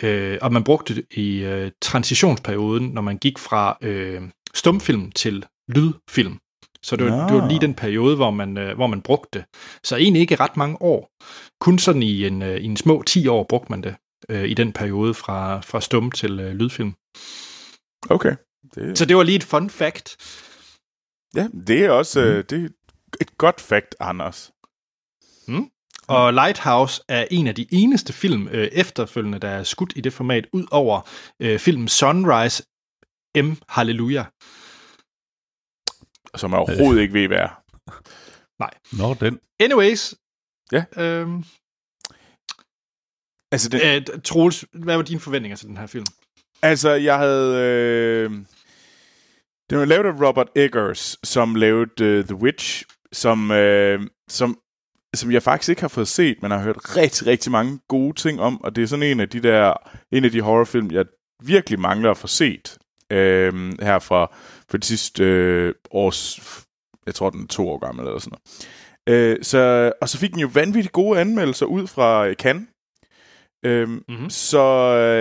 S1: øh, og man brugte det i øh, transitionsperioden, når man gik fra øh, stumfilm til lydfilm. Så det var,
S3: Nå.
S1: det var lige den periode, hvor man, øh, hvor man brugte det. Så egentlig ikke ret mange år. Kun sådan i en, øh, i en små 10 år brugte man det øh, i den periode fra, fra stum til øh, lydfilm.
S3: Okay. Det,
S1: Så det var lige et fun fact.
S3: ja, det er også øh, det er et godt fact, Anders.
S1: Og Lighthouse er en af de eneste film øh, efterfølgende, der er skudt i det format, ud over øh, filmen Sunrise M. Halleluja.
S3: Som jeg overhovedet ikke ved, hvad er.
S2: Nå, den.
S1: Anyways.
S3: Ja.
S1: Øhm,
S3: Altså, den,
S1: øh, Troels, hvad var dine forventninger til den her film?
S3: Altså, jeg havde... Øh, det var lavet af Robert Eggers, som lavede uh, The Witch, som, øh, som, som jeg faktisk ikke har fået set, men har hørt rigtig, rigtig mange gode ting om, og det er sådan en af de der, en af de horrorfilm, jeg virkelig mangler at få set øh, her fra for de sidste øh, års, jeg tror den er to år gammel eller sådan noget. Øh, så, og så fik den jo vanvittigt gode anmeldelser ud fra øh, Cannes. Øhm,
S1: Mhm.
S3: mm-hmm. så,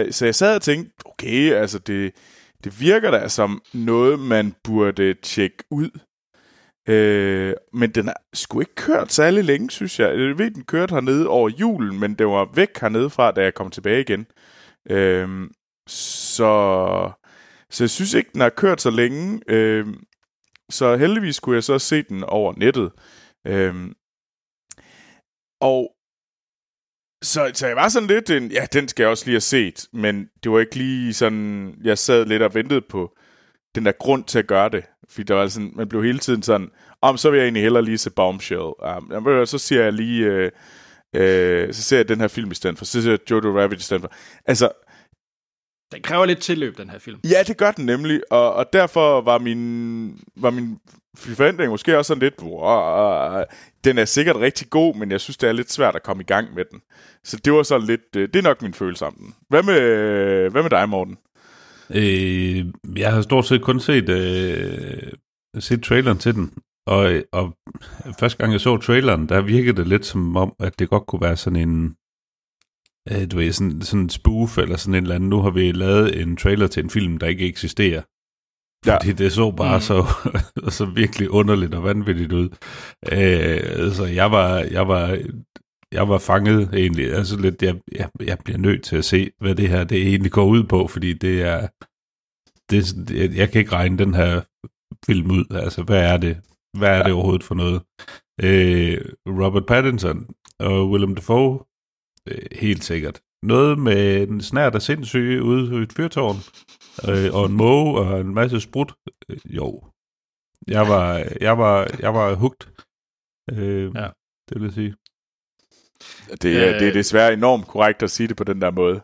S3: øh, så jeg sad og tænkte, okay, altså det, det virker da som noget, man burde tjekke ud. Øh, men den har sgu ikke kørt særlig længe, synes jeg. Jeg ved, den kørte hernede over julen, men den var væk hernede fra, da jeg kom tilbage igen. Øh, så, så jeg synes ikke, den har kørt så længe. Øh, så heldigvis kunne jeg så se den over nettet. Øh, og så, så jeg var sådan lidt, en, ja, den skal jeg også lige have set, men det var ikke lige sådan, jeg sad lidt og ventede på den der grund til at gøre det. Fordi der var sådan, man blev hele tiden sådan, om så vil jeg egentlig hellere lige se Bombshell. Um, så siger jeg lige, øh, øh, så ser jeg den her film i stedet for. Så ser jeg Jojo Rabbit i stedet for. Altså,
S1: den kræver lidt tilløb, den her film.
S3: Ja, det gør den nemlig, og, og derfor var min, var min forventning måske også sådan lidt, wow, den er sikkert rigtig god, men jeg synes, det er lidt svært at komme i gang med den. Så det var så lidt, øh, det er nok min følelse om den. Hvad med, hvad med dig, Morten?
S2: Øh, jeg har stort set kun set, øh, set traileren til den, og, og første gang jeg så traileren, der virkede det lidt som om, at det godt kunne være sådan en, øh, du ved, sådan, sådan en spoof eller sådan en eller anden. Nu har vi lavet en trailer til en film, der ikke eksisterer. Ja. Fordi det så bare mm. så, (laughs) så virkelig underligt og vanvittigt ud. Øh, så jeg var, jeg var, jeg var fanget egentlig. Altså lidt, jeg, jeg, jeg bliver nødt til at se, hvad det her det egentlig går ud på, fordi det er, det, jeg, jeg kan ikke regne den her film ud. Altså, hvad er det? Hvad er det overhovedet for noget? Øh, Robert Pattinson og Willem Dafoe, øh, helt sikkert. Noget med en snært af sindssyge ude i et fyrtårn, øh, og en måge og en masse sprut. Øh, jo. Jeg var, jeg var, jeg var hugt. Øh, ja. Det vil jeg sige.
S3: Det er, øh, det er desværre enormt korrekt at sige det på den der måde.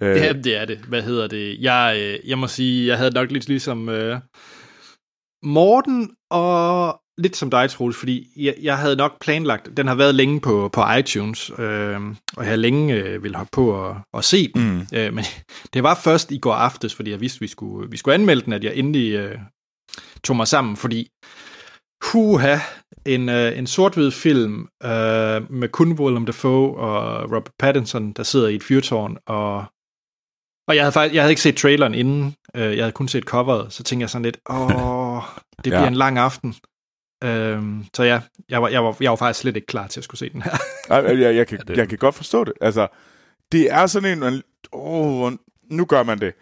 S1: Øh. Ja, det er det. Hvad hedder det? Jeg, øh, jeg må sige, jeg havde nok lidt ligesom øh, Morten og lidt som dig, Troels, fordi jeg, jeg havde nok planlagt, den har været længe på, på iTunes, øh, og jeg har længe øh, ville hoppe på og, og se den. Mm. Øh, men (laughs) det var først i går aftes, fordi jeg vidste, vi skulle, vi skulle anmelde den, at jeg endelig øh, tog mig sammen, fordi huha, en, øh, en sort-hvid film øh, med kun Willem Dafoe og Robert Pattinson, der sidder i et fyrtårn, og og jeg havde faktisk, jeg havde ikke set traileren inden, øh, jeg havde kun set coveret, så tænkte jeg sådan lidt, åh, (laughs) det bliver ja. en lang aften. Øhm, så ja, jeg var, jeg, var, jeg var faktisk slet ikke klar til at skulle se den her. (laughs)
S3: jeg, jeg, jeg, kan, jeg kan godt forstå det. Altså, det er sådan en, åh, nu gør man det.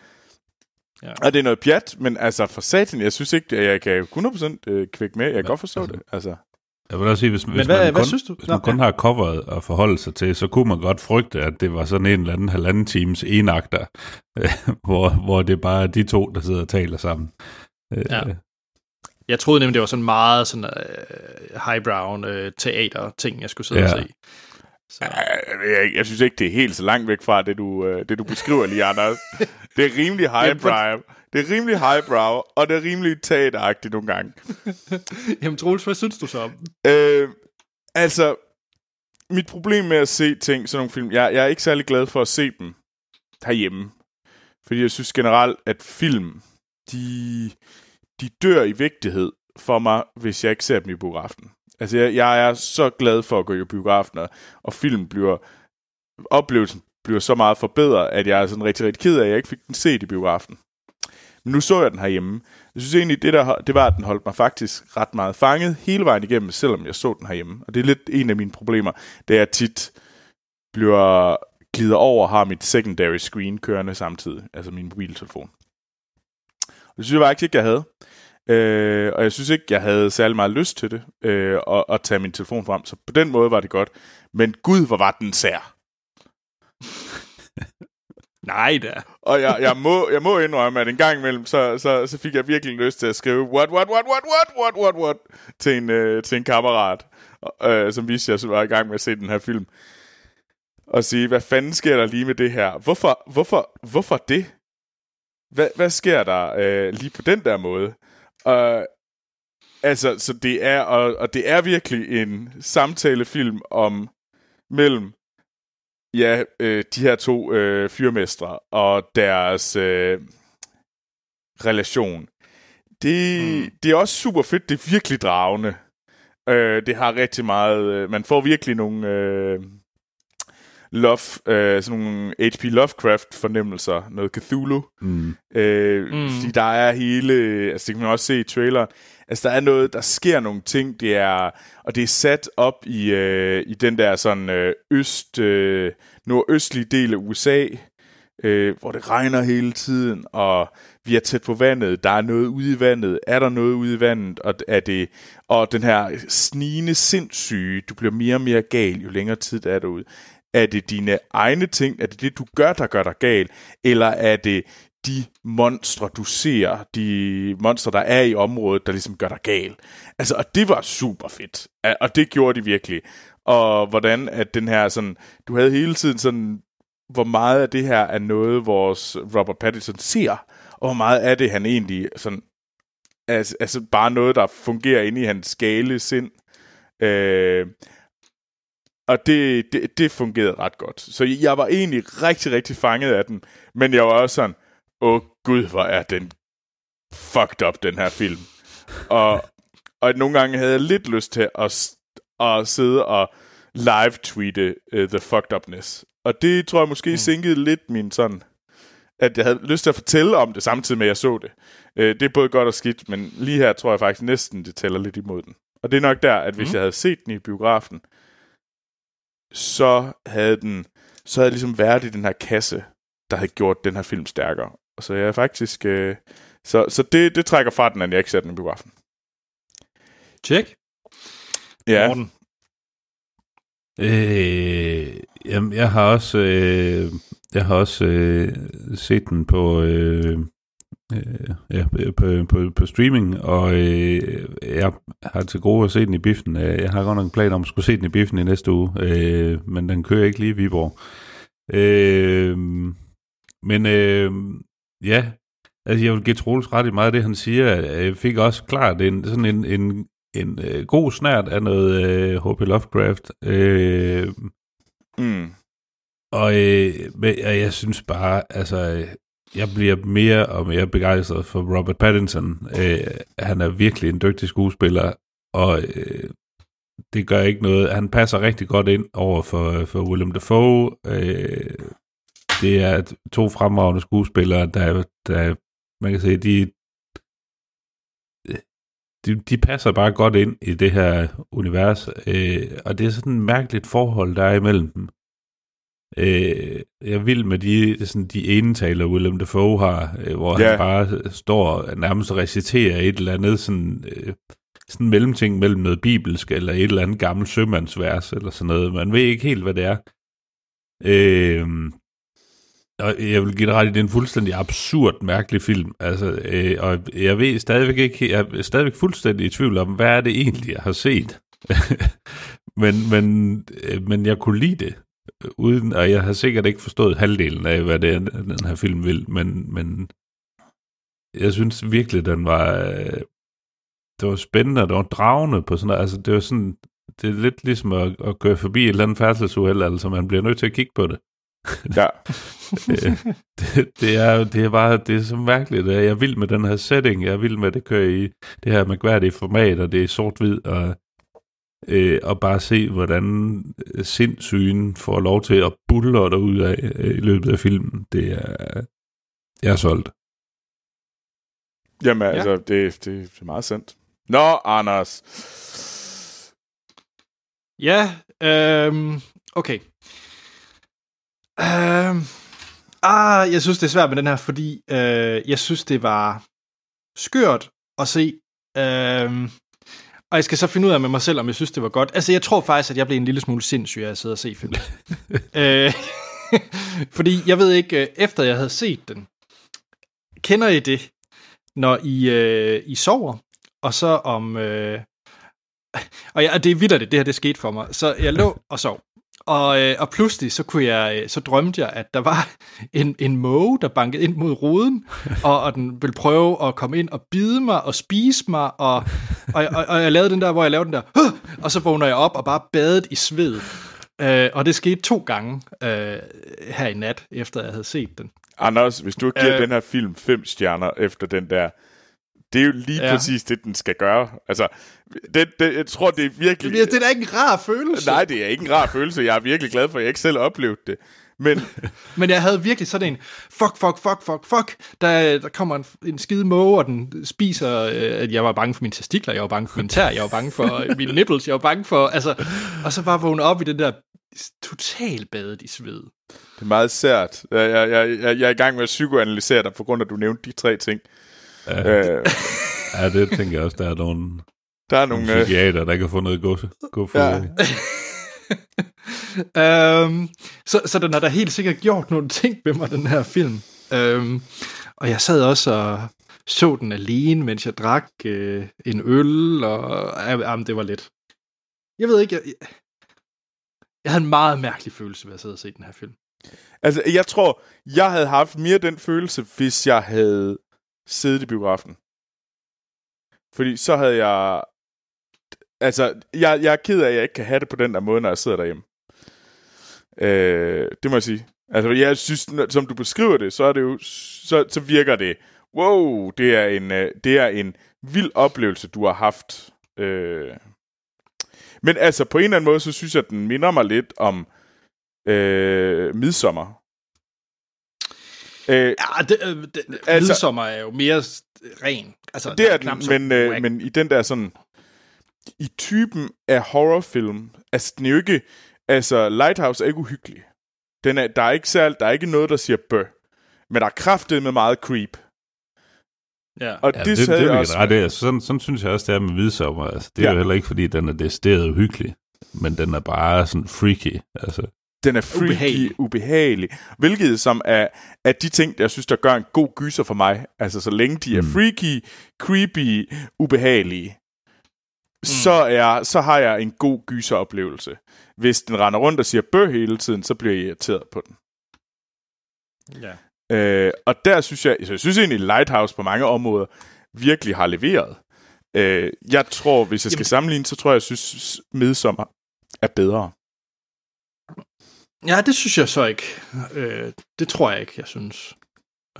S3: Ja. Og det er noget pjat, men altså for satan, jeg synes ikke, at jeg kan 100% øh, kvikke med. Jeg kan ja, godt forstå altså, det. Altså.
S2: Jeg vil også sige, hvis, hvis, hvad, man, hvad kun, synes du? hvis man kun har coveret at forholde sig til, så kunne man godt frygte, at det var sådan en eller anden halvanden times enagter, (laughs) hvor, hvor det bare er de to, der sidder og taler sammen.
S1: Ja. Jeg troede nemlig, det var sådan meget sådan uh, highbrow uh, teater-ting, jeg skulle sidde ja. og se.
S3: Så. Jeg, jeg synes ikke, det er helt så langt væk fra det, du, uh, det, du beskriver lige, Anders. (laughs) Det er rimelig highbrow. Det er rimelig highbrow, og det er rimelig teateragtigt nogle gange. (laughs)
S1: Jamen Troels, hvad synes du så om?
S3: Øh, altså, mit problem med at se ting, sådan nogle film, jeg, jeg er ikke særlig glad for at se dem herhjemme. Fordi jeg synes generelt, at film, de, de dør i vigtighed for mig, hvis jeg ikke ser dem i biografen. Altså, jeg, jeg er så glad for at gå i biografen, og, og film bliver, oplevelsen bliver så meget forbedret, at jeg er sådan rigtig, rigtig ked af, at jeg ikke fik den set i biografen. Men nu så jeg den herhjemme. Jeg synes egentlig, det, der, det var, at den holdt mig faktisk ret meget fanget hele vejen igennem, selvom jeg så den herhjemme. Og det er lidt en af mine problemer, det jeg at tit bliver glider over og har mit secondary screen kørende samtidig, altså min mobiltelefon. Og det synes jeg faktisk ikke, jeg havde. Øh, og jeg synes ikke, jeg havde særlig meget lyst til det, øh, at, at tage min telefon frem. Så på den måde var det godt. Men gud, hvor var den sær. (laughs)
S1: Nej da.
S3: Og jeg, jeg, må, jeg må indrømme, at en gang imellem, så, så, så fik jeg virkelig lyst til at skrive, what, what, what, what, what, what, what, what, til en, øh, til en kammerat, øh, som viste, at jeg var i gang med at se den her film. Og sige, hvad fanden sker der lige med det her? Hvorfor, hvorfor, hvorfor det? Hvad, hvad sker der øh, lige på den der måde? Og, altså, så det er, og, og det er virkelig en samtalefilm om mellem ja, øh, de her to øh, fyrmestre og deres øh, relation. Det, mm. det er også super fedt. Det er virkelig dragende. Øh, det har rigtig meget... Øh, man får virkelig nogle... Øh, love, øh, sådan nogle H.P. Lovecraft-fornemmelser, noget Cthulhu. Mm. Øh, mm. Fordi der er hele, altså det kan man også se i trailer, altså der er noget, der sker nogle ting, det er, og det er sat op i, øh, i den der sådan øh, øst, øh, nordøstlige del af USA, øh, hvor det regner hele tiden, og vi er tæt på vandet, der er noget ude i vandet, er der noget ude i vandet, og, er det, og den her snigende sindssyge, du bliver mere og mere gal, jo længere tid der er derude. Er det dine egne ting? Er det det, du gør, der gør dig gal? Eller er det de monstre, du ser, de monstre, der er i området, der ligesom gør dig gal. Altså, og det var super fedt. Og det gjorde de virkelig. Og hvordan at den her sådan, du havde hele tiden sådan, hvor meget af det her er noget, vores Robert Pattinson ser, og hvor meget af det han egentlig sådan, altså, altså bare noget, der fungerer inde i hans skale sind. Øh, og det, det, det fungerede ret godt. Så jeg var egentlig rigtig, rigtig fanget af den. Men jeg var også sådan, åh gud, hvor er den fucked up, den her film. og, og nogle gange havde jeg lidt lyst til at, at sidde og live-tweete uh, the fucked upness. Og det tror jeg måske mm. sænkede lidt min sådan, at jeg havde lyst til at fortælle om det, samtidig med at jeg så det. Uh, det er både godt og skidt, men lige her tror jeg faktisk næsten, det tæller lidt imod den. Og det er nok der, at hvis mm. jeg havde set den i biografen, så havde den så havde jeg ligesom været i den her kasse, der havde gjort den her film stærkere. Og så jeg er faktisk... Øh, så så det, det trækker fra den, at jeg ikke ser den i biografen.
S1: Check.
S3: Ja,
S1: Morten.
S2: Øh, jamen, jeg har også, øh, jeg har også øh, set den på, øh, øh, ja, på, på, på streaming, og øh, jeg har til gode at se den i biffen. Øh, Jeg har godt nok en plan om at skulle se den i biffen i næste uge, øh, men den kører ikke lige i Viborg. Øh, men øh, ja, altså jeg vil give Troels ret i meget af det, han siger. Jeg fik også klart en, sådan en, en, en øh, god snært af noget øh, H.P. Lovecraft. Øh,
S3: mm,
S2: og, øh, men, og jeg synes bare, altså, øh, jeg bliver mere og mere begejstret for Robert Pattinson. Øh, han er virkelig en dygtig skuespiller, og øh, det gør ikke noget. Han passer rigtig godt ind over for, øh, for Willem Dafoe. Øh, det er to fremragende skuespillere, der, der man kan sige, de, de, de passer bare godt ind i det her univers, øh, og det er sådan et mærkeligt forhold, der er imellem dem. Øh, jeg vil med de, sådan de enetaler, Willem Dafoe har, øh, hvor
S3: Ja.
S2: han bare står og nærmest reciterer et eller andet sådan, øh, sådan mellemting mellem noget bibelsk eller et eller andet gammelt sømandsvers eller sådan noget. Man ved ikke helt, hvad det er. Øh, og jeg vil give dig ret i, det er en fuldstændig absurd, mærkelig film. Altså, øh, og jeg ved stadigvæk ikke, jeg er stadigvæk fuldstændig i tvivl om, hvad er det egentlig, jeg har set. (laughs) men, men, øh, men jeg kunne lide det, uden, og jeg har sikkert ikke forstået halvdelen af, hvad det er, den her film vil, men, men jeg synes virkelig, den var, øh, det var spændende, og det var dragende på sådan noget. Altså, det var sådan, det er lidt ligesom at, at køre forbi et eller andet færdselsuheld, altså man bliver nødt til at kigge på det.
S3: ja. (laughs)
S2: Øh, det, det, er, det er bare, det er så mærkeligt. Jeg er vild med den her setting, jeg er vild med, at det kører i det her mærkværdige format, og det er sort-hvid, og, øh, og bare se, hvordan øh, sindssygen får lov til at bulle ud af øh, i løbet af filmen. Det er, jeg er solgt.
S3: Jamen, ja. altså, det, det er meget sandt. Nå, Anders.
S1: Ja, øhm, okay. Øhm, ah, jeg synes, det er svært med den her, fordi øh, jeg synes, det var skørt at se. Øhm, og jeg skal så finde ud af med mig selv, om jeg synes, det var godt. Altså, jeg tror faktisk, at jeg blev en lille smule sindssyg af at sidde og se filmen. (laughs) øh, (laughs) fordi jeg ved ikke, øh, efter jeg havde set den, kender I det, når I, øh, I sover, og så om... Øh, (laughs) og, ja, og det er vildt, det her det skete for mig. Så jeg lå og sov. Og, øh, og pludselig så kunne jeg, øh, så drømte jeg, at der var (laughs) en, en måge, der bankede ind mod ruden, (laughs) og, og den ville prøve at komme ind og bide mig og spise mig, og, og, og, og jeg lavede den der, hvor jeg lavede den der, og så vågner jeg op og bare badet i sved. Øh, og det skete to gange øh, her i nat, efter jeg havde set den.
S3: Anders, hvis du giver øh.
S1: Øh.
S3: den her film fem stjerner efter den der, det er jo lige ja. Præcis det, den skal gøre. Altså, det, det, jeg tror, det er virkelig...
S1: Det, det er da ikke en rar følelse.
S3: Nej, det er ikke en rar følelse. Jeg er virkelig glad for, at jeg ikke selv oplevede det. Men (laughs)
S1: Men jeg havde virkelig sådan en, fuck, fuck, fuck, fuck, fuck, der, der kommer en, en skide måge, og den spiser, øh, at jeg var bange for mine testikler, jeg var bange for min tær, jeg var bange for øh, mine nipples, jeg var bange for, altså, og så bare vågne op i den der total badet i sved.
S3: det er meget sært. Jeg, jeg, jeg, jeg jeg er i gang med at psykoanalysere dig, på grund af, at du nævnte de tre ting.
S2: Ja,
S3: Øh, (laughs)
S2: ja, det tænker jeg også, der er nogle,
S3: der er
S2: nogle
S3: nogle... Øh,
S2: psykiater, der kan få noget godse. Gå for,
S3: Ja. (laughs)
S1: øhm, så, så den har da helt sikkert gjort nogle ting med mig, den her film. Øhm, og jeg sad også og så den alene, mens jeg drak øh, en øl, og øh, jamen, det var lidt. Jeg ved ikke, jeg, jeg havde en meget mærkelig følelse ved at sidde og se den her film.
S3: Altså, jeg tror, jeg havde haft mere den følelse, hvis jeg havde siddet i biografen. Fordi så havde jeg... Altså, jeg, jeg er ked af, at jeg ikke kan have det på den der måde, når jeg sidder derhjemme. Øh, det må jeg sige. Altså, jeg synes, som du beskriver det, så er det jo, så, så virker det, wow, det er en, øh, det er en vild oplevelse, du har haft. Øh. Men altså, på en eller anden måde, så synes jeg, at den minder mig lidt om øh, midsommer.
S1: Øh, ja, det, øh, det, altså, midsommer er jo mere ren. Altså,
S3: det er, den, men, øh, men i den der sådan, i typen af horrorfilm, altså den er jo ikke, altså Lighthouse er ikke uhyggelig. Den er, der er ikke særlig, der er ikke noget, der siger bøh. Men der er kraftet med meget creep.
S2: Ja. Og ja, det, det, det, det også ret altså, sådan, sådan synes jeg også, det er med Midsommer. Altså, det er ja. jo heller ikke, fordi den er decideret uhyggelig, men den er bare sådan freaky. Altså.
S3: Den er freaky, ubehagelig. ubehagelig. Hvilket som er, er de ting, jeg synes, der gør en god gyser for mig. Altså, så længe de er mm. freaky, creepy, ubehagelige, mm. så, er, så har jeg en god gyseroplevelse. Hvis den render rundt og siger bøh hele tiden, så bliver jeg irriteret på den. Ja. Øh, og der synes jeg, så jeg synes egentlig, Lighthouse på mange områder virkelig har leveret. Øh, jeg tror, hvis jeg skal Jamen. sammenligne, så tror jeg, jeg synes, Midsommer er bedre.
S1: Ja, det synes jeg så ikke. Øh, det tror jeg ikke, jeg synes.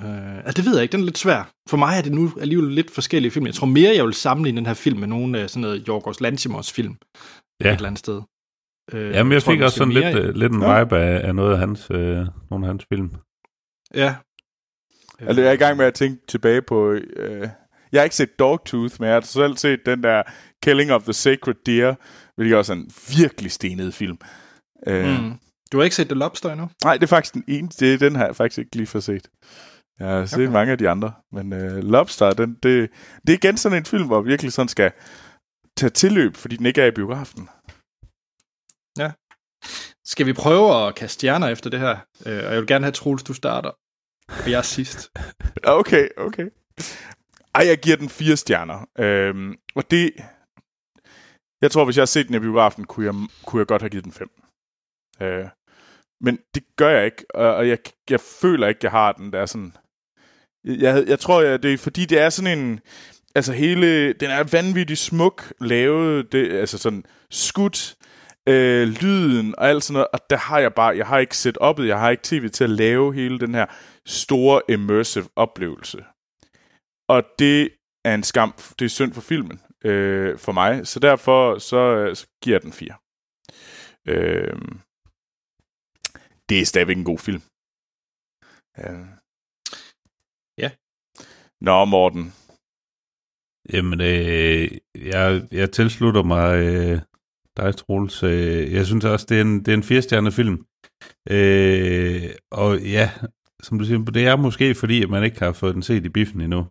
S1: Øh, altså, det ved jeg ikke, den er lidt svær. For mig er det nu alligevel lidt forskellige film. Jeg tror mere, jeg vil sammenligne den her film med nogle af sådan noget Jorgos Lantimos film. Ja. Et eller andet sted.
S2: Øh, Jamen, jeg, jeg fik også sådan mere... lidt, lidt en vibe af, af noget af hans, øh, nogle af hans film.
S3: Ja. Altså, jeg er i gang med at tænke tilbage på... Øh, jeg har ikke set Dogtooth, men jeg har selv set den der Killing of the Sacred Deer, hvilket også er en virkelig stenet film.
S1: Øh, mm. Du har ikke set The Lobster endnu?
S3: Nej, det er faktisk den eneste. Den har jeg faktisk ikke lige for set. Jeg har set okay. mange af de andre. Men uh, Lobster, den, det, det er igen sådan en film, hvor virkelig sådan skal tage tilløb, fordi den ikke er i biografen.
S1: Ja. Skal vi prøve at kaste stjerner efter det her? Uh, og jeg vil gerne have, Troels, du starter. Og jeg er sidst. (laughs)
S3: okay, okay. Ej, jeg giver den fire stjerner. Uh, og det... Jeg tror, hvis jeg har set den i biografen, kunne jeg, kunne jeg godt have givet den fem. Uh, men det gør jeg ikke, og jeg, jeg føler ikke, jeg har den der sådan... Jeg, jeg tror, jeg, det er fordi, det er sådan en... Altså hele... Den er vanvittigt smuk lavet, det, altså sådan skudt, øh, lyden og alt sådan noget, og der har jeg bare... Jeg har ikke set opet, jeg har ikke tv til at lave hele den her store immersive oplevelse. Og det er en skam. Det er synd for filmen øh, for mig, så derfor så, øh, så giver jeg den fire. Øh, det er stadigvæk en god film. Ja.
S1: ja.
S3: Nå, Morten.
S2: Jamen, øh, jeg, jeg tilslutter mig øh, dig, Troels. Øh, jeg synes også, det er en, det er en firestjernet film. Øh, og ja, som du siger, det er måske fordi, at man ikke har fået den set i biffen endnu.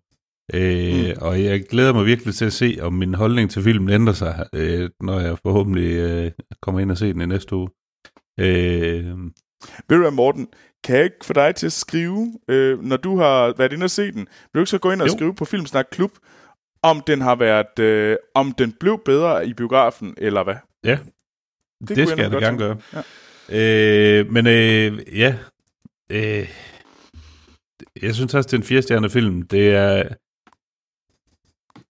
S2: Øh, mm. Og jeg glæder mig virkelig til at se, om min holdning til filmen ændrer sig, øh, når jeg forhåbentlig øh, kommer ind og ser den i næste uge. Øh,
S3: ved du hvad, Morten, kan jeg ikke få dig til at skrive, øh, når du har været inde og se den, vil du ikke så gå ind og jo. skrive på Filmsnak Klub, om den har været, øh, om den blev bedre i biografen, eller hvad?
S2: Ja, det, det skal jeg da gerne gøre. Ja. Øh, men øh, ja, øh, jeg synes også, det er en firestjerne film. Det er,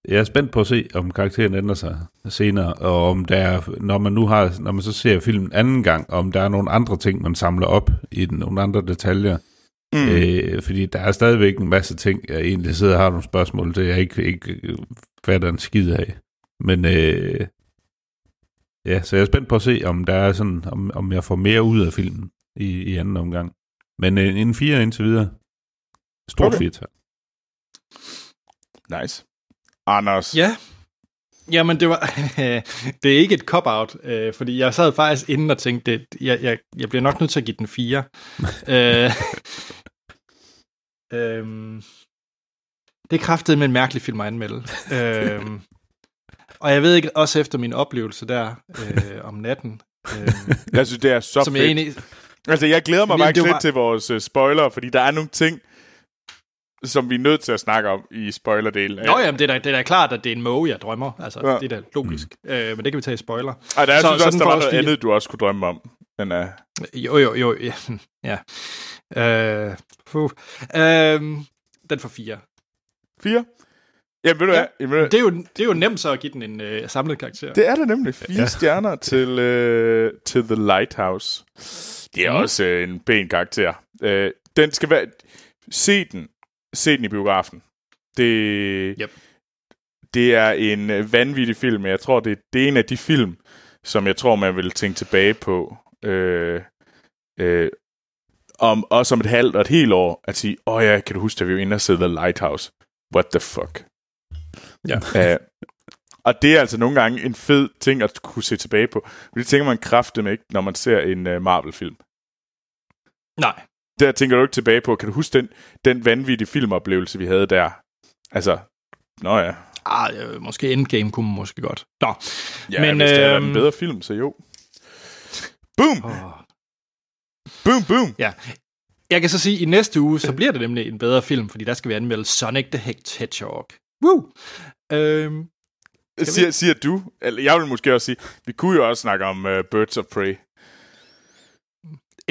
S2: jeg er spændt på at se, om karakteren ændrer sig senere, og om der er, når man nu har, når man så ser filmen anden gang, om der er nogle andre ting, man samler op i den, nogle andre detaljer. Mm. Øh, fordi der er stadigvæk en masse ting, jeg egentlig sidder og har nogle spørgsmål til, jeg ikke, ikke fatter en skid af. Men øh, ja, så jeg er spændt på at se, om der er sådan, om, om jeg får mere ud af filmen i, i anden omgang. Men øh, en fire indtil videre. Stort okay. firtal.
S3: Nice. Anders.
S1: Ja. Jamen, det var (laughs) det er ikke et cop-out, øh, fordi jeg sad faktisk inden og tænkte, det, jeg, jeg, jeg bliver nok nødt til at give den fire. (laughs) øh, øh, det kraftet med en mærkelig film at anmelde. øh, og jeg ved ikke, også efter min oplevelse der øh, om natten. Øh,
S3: jeg synes, det er så som fedt. Jeg egentlig, altså, jeg glæder mig faktisk lidt var... til vores uh, spoiler, fordi der er nogle ting, som vi er nødt til at snakke om i spoilerdelen.
S1: Nå jamen, det er, da, det er da klart, at det er en måge, jeg drømmer. Altså,
S3: Ja.
S1: ja. det er da logisk. Mm. Øh, men det kan vi tage i spoiler.
S3: Ej, der er,
S1: Så-
S3: så, synes
S1: så
S3: også,
S1: den
S3: der var noget
S1: fire.
S3: andet, du også kunne drømme om. Men, uh,
S1: Jo, jo, jo. Ja. (laughs) ja. Øh, puh. øh, den får fire.
S3: fire? Jamen, ved du
S1: Ja.
S3: hvad? Jamen, ved du-
S1: Det er, jo, det er jo nemt så at give den en øh, samlet karakter.
S3: Det er det nemlig. Fire ja.
S2: Ja.
S3: stjerner til, øh, til The Lighthouse. Det er
S1: Mm.
S3: også øh, en pæn karakter. Øh, den skal være... Se den. Se den i biografen. Det,
S1: Yep.
S3: det er en øh, vanvittig film. Jeg tror, det, det er en af de film, som jeg tror, man vil tænke tilbage på. Øh, øh, om, også om et halvt og et helt år, at sige, åh oh ja, kan du huske, at vi var inde og se The Lighthouse? What the fuck?
S1: Ja.
S3: Uh, og det er altså nogle gange en fed ting at kunne se tilbage på. For det tænker man kraftedeme ikke, når man ser en uh, Marvel-film.
S1: Nej.
S3: Der tænker du ikke tilbage på, kan du huske den, den vanvittige filmoplevelse, vi havde der? Altså, nå ja.
S1: Ah, øh, måske Endgame kunne man måske godt. Nå.
S3: ja
S1: Men,
S3: hvis det er
S1: øhm,
S3: en bedre film, så jo. Boom!
S1: Oh.
S3: Boom, boom!
S1: Jeg kan så sige, at i næste uge, så bliver det nemlig en bedre film, fordi der skal vi anmelde Sonic the Hedgehog. Woo! Øhm,
S3: Siger, siger du, eller jeg vil måske også sige, vi kunne jo også snakke om uh, Birds of Prey.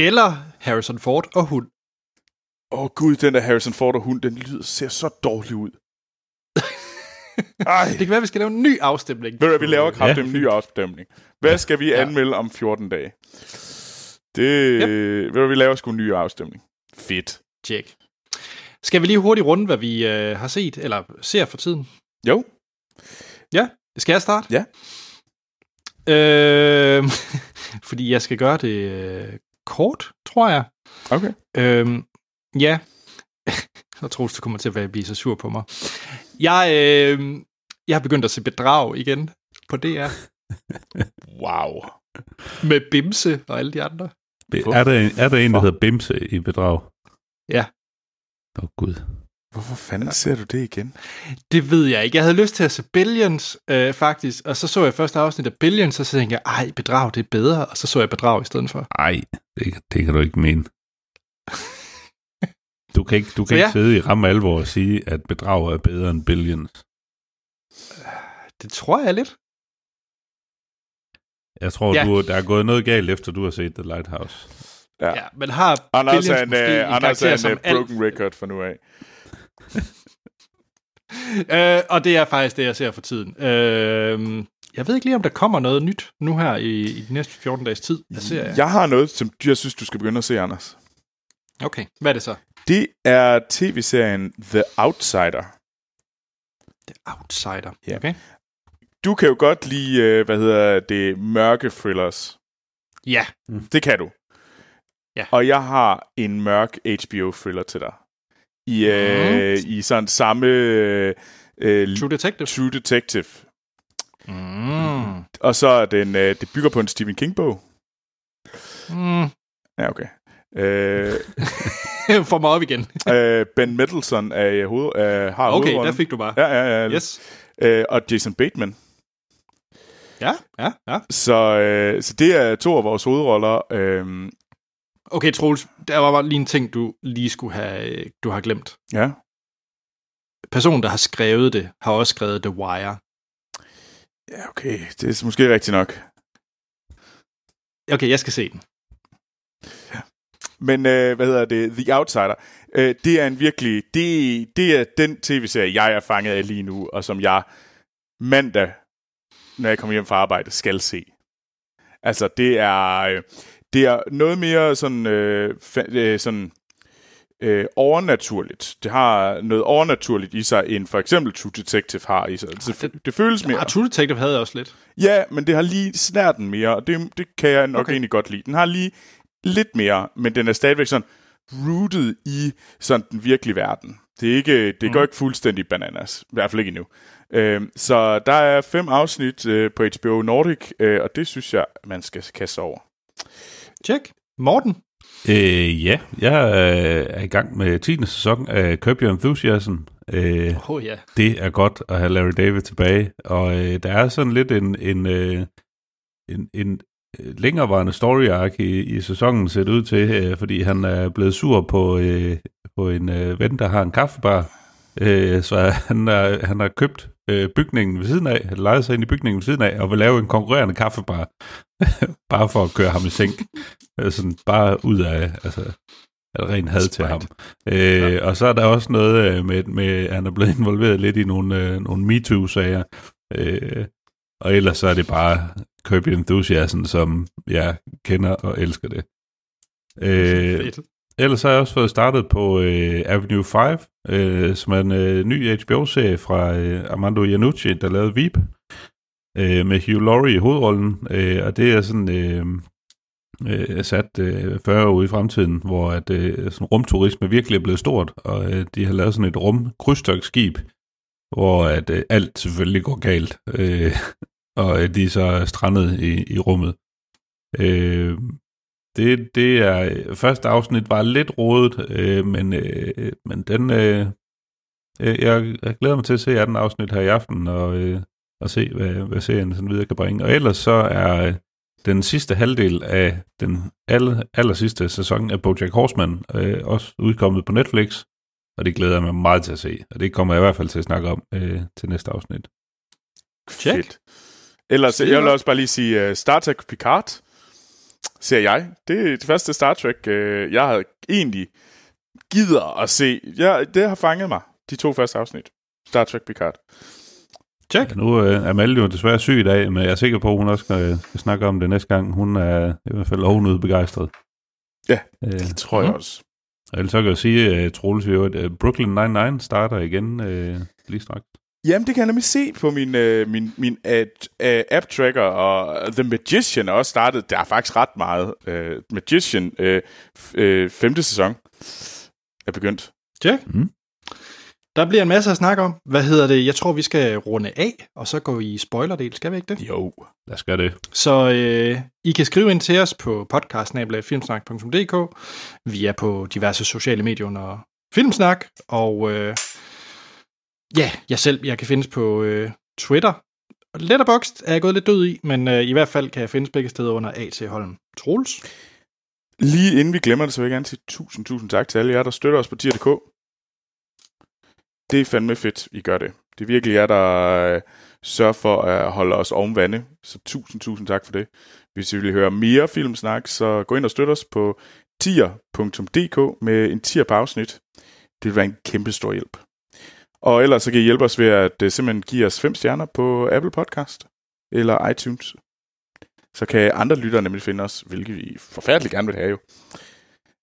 S1: Eller Harrison Ford og hund.
S3: Åh oh, gud, den der Harrison Ford og hund, den lyder, ser så dårlig ud. Ej. (laughs)
S1: Det kan være, at vi skal lave en ny afstemning.
S3: Ved du vi laver kraftigt
S2: Ja.
S3: en ny afstemning. Hvad skal vi
S1: Ja.
S3: anmelde om 14 dage? Det,
S1: Yep.
S3: ved du vi laver sgu en ny afstemning. Fedt.
S1: Check. Skal vi lige hurtigt runde, hvad vi øh, har set, eller ser for tiden?
S3: Jo.
S1: Ja, skal jeg starte?
S3: Ja.
S1: Øh, (laughs) fordi jeg skal gøre det øh, kort, tror jeg.
S3: Okay.
S1: Øhm, ja. (laughs) Jeg tror, du kommer til at være- blive så sur på mig. Jeg, øh, jeg har begyndt at se bedrag igen på DR. (laughs)
S3: Wow.
S1: Med Bimse og alle de andre.
S2: Er der, en, er der en, der hedder Bimse i bedrag?
S1: Ja.
S2: Åh, oh, Gud.
S3: Hvorfor fanden ser du det igen?
S1: Det ved jeg ikke. Jeg havde lyst til at se Billions, øh, faktisk. Og så så jeg første afsnit af Billions, og så tænkte jeg, ej, bedrag, det er bedre. Og så så jeg bedrag i stedet for.
S2: Ej, det, kan- det kan du ikke mene. Du kan ikke, du kan (laughs)
S1: ja.
S2: ikke sidde i ramme alvor og sige, at bedrag er bedre end Billions.
S1: Det tror jeg lidt.
S2: Jeg tror,
S1: Ja.
S2: du, der er gået noget galt, efter du har set The Lighthouse.
S3: Ja.
S1: Ja, men har
S3: Anders
S1: Billions
S3: en,
S1: måske en
S3: uh, Anders
S1: karakter
S3: er en
S1: som alt
S3: broken record for nu af. (laughs)
S1: Øh, og det er faktisk det, jeg ser for tiden. Øh, jeg ved ikke lige, om der kommer noget nyt nu her i, i de næste 14 dages tid. Jeg ser, jeg.
S3: Jeg har noget, som jeg synes, du skal begynde at se, Anders.
S1: Okay, hvad er det så?
S3: Det er tv-serien The Outsider.
S1: The Outsider.
S3: Ja.
S1: Okay.
S3: Du kan jo godt lide, øh, hvad hedder det, mørke thrillers.
S1: Ja,
S3: Det kan du.
S1: Ja.
S3: Og jeg har en mørk HBO-thriller til dig. I, øh,
S1: Mm.
S3: i sådan samme øh, øh,
S1: True Detective.
S3: True Detective.
S1: Mm.
S3: Og så er den, øh, det bygger på en Stephen King-bog.
S1: Mm.
S3: Ja, okay. Øh, (laughs)
S1: Få mig op igen. (laughs)
S3: øh, ben Mendelsohn er, hoved, øh, har
S1: Okay, der fik du bare.
S3: Ja, ja, ja.
S1: Yes.
S3: Øh, og Jason Bateman.
S1: Ja, ja, ja.
S3: Så, øh, så det er to af vores hovedroller. Øh,
S1: Okay, Troels, der var bare lige en ting, du lige skulle have, øh, du har glemt.
S3: ja.
S1: Personen, der har skrevet det, har også skrevet The Wire.
S3: ja, okay. Det er måske rigtigt nok.
S1: Okay, jeg skal se den.
S3: Men øh, hvad hedder det? The Outsider. Øh, det er en virkelig... Det, det er den tv-serie, jeg er fanget af lige nu, og som jeg mandag, når jeg kommer hjem fra arbejde, skal se. Altså, det er... Øh, det er noget mere sådan... Øh, fa- øh, sådan øh, overnaturligt. Det har noget overnaturligt i sig, end for eksempel True Detective har i sig. Det, det, det føles mere...
S1: Ja, True Detective havde jeg også lidt.
S3: Ja, men det har lige snærten mere, og det, det kan jeg nok
S1: Okay.
S3: egentlig godt lide. Den har lige lidt mere, men den er stadigvæk sådan rooted i sådan den virkelige verden. Det, er ikke, det
S1: Mm.
S3: går ikke fuldstændig bananas, i hvert fald ikke endnu. Øhm, så der er fem afsnit øh, på HBO Nordic, øh, og det synes jeg, man skal kaste over.
S1: Check. Morten.
S2: Øh, ja, jeg øh, er i gang med 10. sæson af Curb Your Enthusiasm. Øh,
S1: oh, ja.
S2: det er godt at have Larry David tilbage, og øh, der er sådan lidt en, en, øh, en, en øh, længerevarende story arc i, i sæsonen set ud til, øh, fordi han er blevet sur på, øh, på en øh, ven, der har en kaffebar. Øh, så han har, han har købt øh, bygningen ved siden af, han lejet sig ind i bygningen ved siden af, og vil lave en konkurrerende kaffebar, (laughs) bare for at køre ham i sænk. Øh, sådan bare ud af, altså, af ren had til ham. Øh, ja. Og så er der også noget øh, med, med, at han er blevet (laughs) involveret lidt i nogle, øh, nogle MeToo-sager. Øh, og ellers så er det bare Kirby Enthusiasm, som jeg kender og elsker det. Øh, ellers har jeg også fået startet på øh, Avenue 5, øh, som er en øh, ny HBO-serie fra øh, Armando Iannucci, der lavede Veep, øh, med Hugh Laurie i hovedrollen. Øh, og det er sådan øh, øh, sat øh, 40 år ude i fremtiden, hvor at, øh, sådan rumturisme virkelig er blevet stort, og øh, de har lavet sådan et rum krydstogsskib, hvor at, øh, alt selvfølgelig går galt, øh, (laughs) og øh, de er så strandet i, i rummet. Øh, det, det er, første afsnit var lidt rodet, øh, men, øh, men den, øh, jeg, jeg glæder mig til at se anden afsnit her i aften, og, øh, og se, hvad, hvad serien sådan videre kan bringe. Og ellers så er den sidste halvdel af den aller, aller sidste sæson af BoJack Horseman øh, også udkommet på Netflix, og det glæder jeg mig meget til at se, og det kommer jeg i hvert fald til at snakke om øh, til næste afsnit.
S3: Check. Fedt. Ellers, jeg vil også bare lige sige uh, Star Trek Picard, ser jeg. Det er det første Star Trek, uh, jeg har egentlig gider at se. Ja, det har fanget mig, de to første afsnit. Star Trek Picard.
S2: Check. Nu øh, er Malte jo desværre syg i dag, men jeg er sikker på, at hun også skal, skal snakke om det næste gang. Hun er i hvert fald ovenud begejstret.
S3: Ja, øh, det tror jeg også.
S2: Og ellers så kan jeg sige, at Troels at Brooklyn Nine-Nine starter igen øh, lige straks.
S3: Jamen, det kan jeg nemlig se på min, øh, min, min ad, uh, app-tracker, og The Magician er også startet. Der er faktisk ret meget. Uh, Magician, uh, uh, femte sæson, er begyndt.
S1: Check. Mm. Der bliver en masse at snakke om. Hvad hedder det? Jeg tror, vi skal runde af, og så gå i spoilerdel. Skal vi ikke det?
S2: Jo, lad os gøre det.
S1: Så øh, I kan skrive ind til os på podcastnabla.filmsnak.dk. Vi er på diverse sociale medier under Filmsnak, og øh, ja, jeg selv, jeg kan findes på øh, Twitter. Letterboxd er jeg gået lidt død i, men øh, i hvert fald kan jeg findes begge steder under A.T. Holm Troels.
S3: Lige inden vi glemmer det, så vil jeg gerne sige tusind, tusind tak til alle jer, der støtter os på tier.dk det er fandme fedt, I gør det. Det er virkelig jer, der øh, sørger for at holde os oven vande. Så tusind, tusind tak for det. Hvis I vil høre mere filmsnak, så gå ind og støt os på tier.dk med en tier på afsnit. Det vil være en kæmpe stor hjælp. Og ellers så kan I hjælpe os ved at uh, simpelthen give os fem stjerner på Apple Podcast eller iTunes. Så kan andre lyttere nemlig finde os, hvilket vi forfærdeligt gerne vil have jo.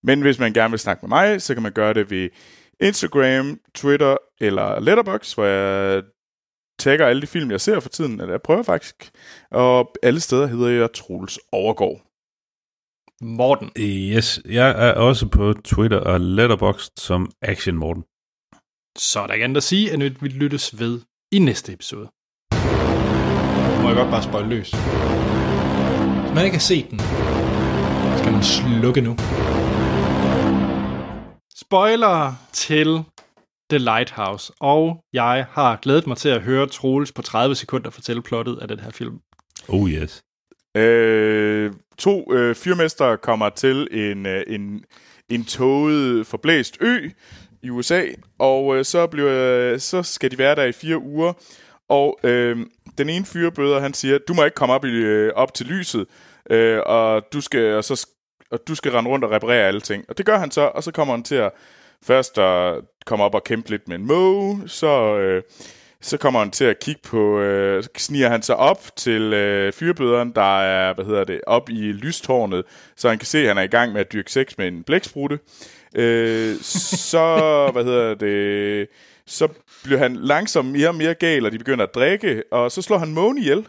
S3: Men hvis man gerne vil snakke med mig, så kan man gøre det ved Instagram, Twitter eller Letterboxd, hvor jeg tagger alle de film, jeg ser for tiden, eller jeg prøver faktisk. Og alle steder hedder jeg Troels Overgaard.
S1: Morten.
S2: Yes, jeg er også på Twitter og Letterboxd som Action Morten.
S1: Så er der ikke andet at sige, at vi lyttes ved i næste episode. Må jeg godt bare spøjle løs. Hvis man ikke har set den, skal man slukke nu. Spoiler til The Lighthouse, og jeg har glædet mig til at høre Troels på 30 sekunder fortælle plottet af den her film.
S2: Oh yes.
S3: Øh, to øh, fyrmester kommer til en, øh, en, en toget forblæst ø i USA, og øh, så, bliver, øh, så skal de være der i fire uger, og øh, den ene fyrbøder, han siger, du må ikke komme op, i, øh, op til lyset, øh, og, du skal, og så og du skal rende rundt og reparere alle ting. Og det gør han så, og så kommer han til at først at komme op og kæmpe lidt med en måge, så, øh, så kommer han til at kigge på, øh, sniger han sig op til øh, fyrbøderen, der er, hvad hedder det, op i lystårnet, så han kan se, at han er i gang med at dyrke sex med en blæksprutte. Øh, så, hvad hedder det, så bliver han langsomt mere og mere gal, og de begynder at drikke, og så slår han mågen ihjel.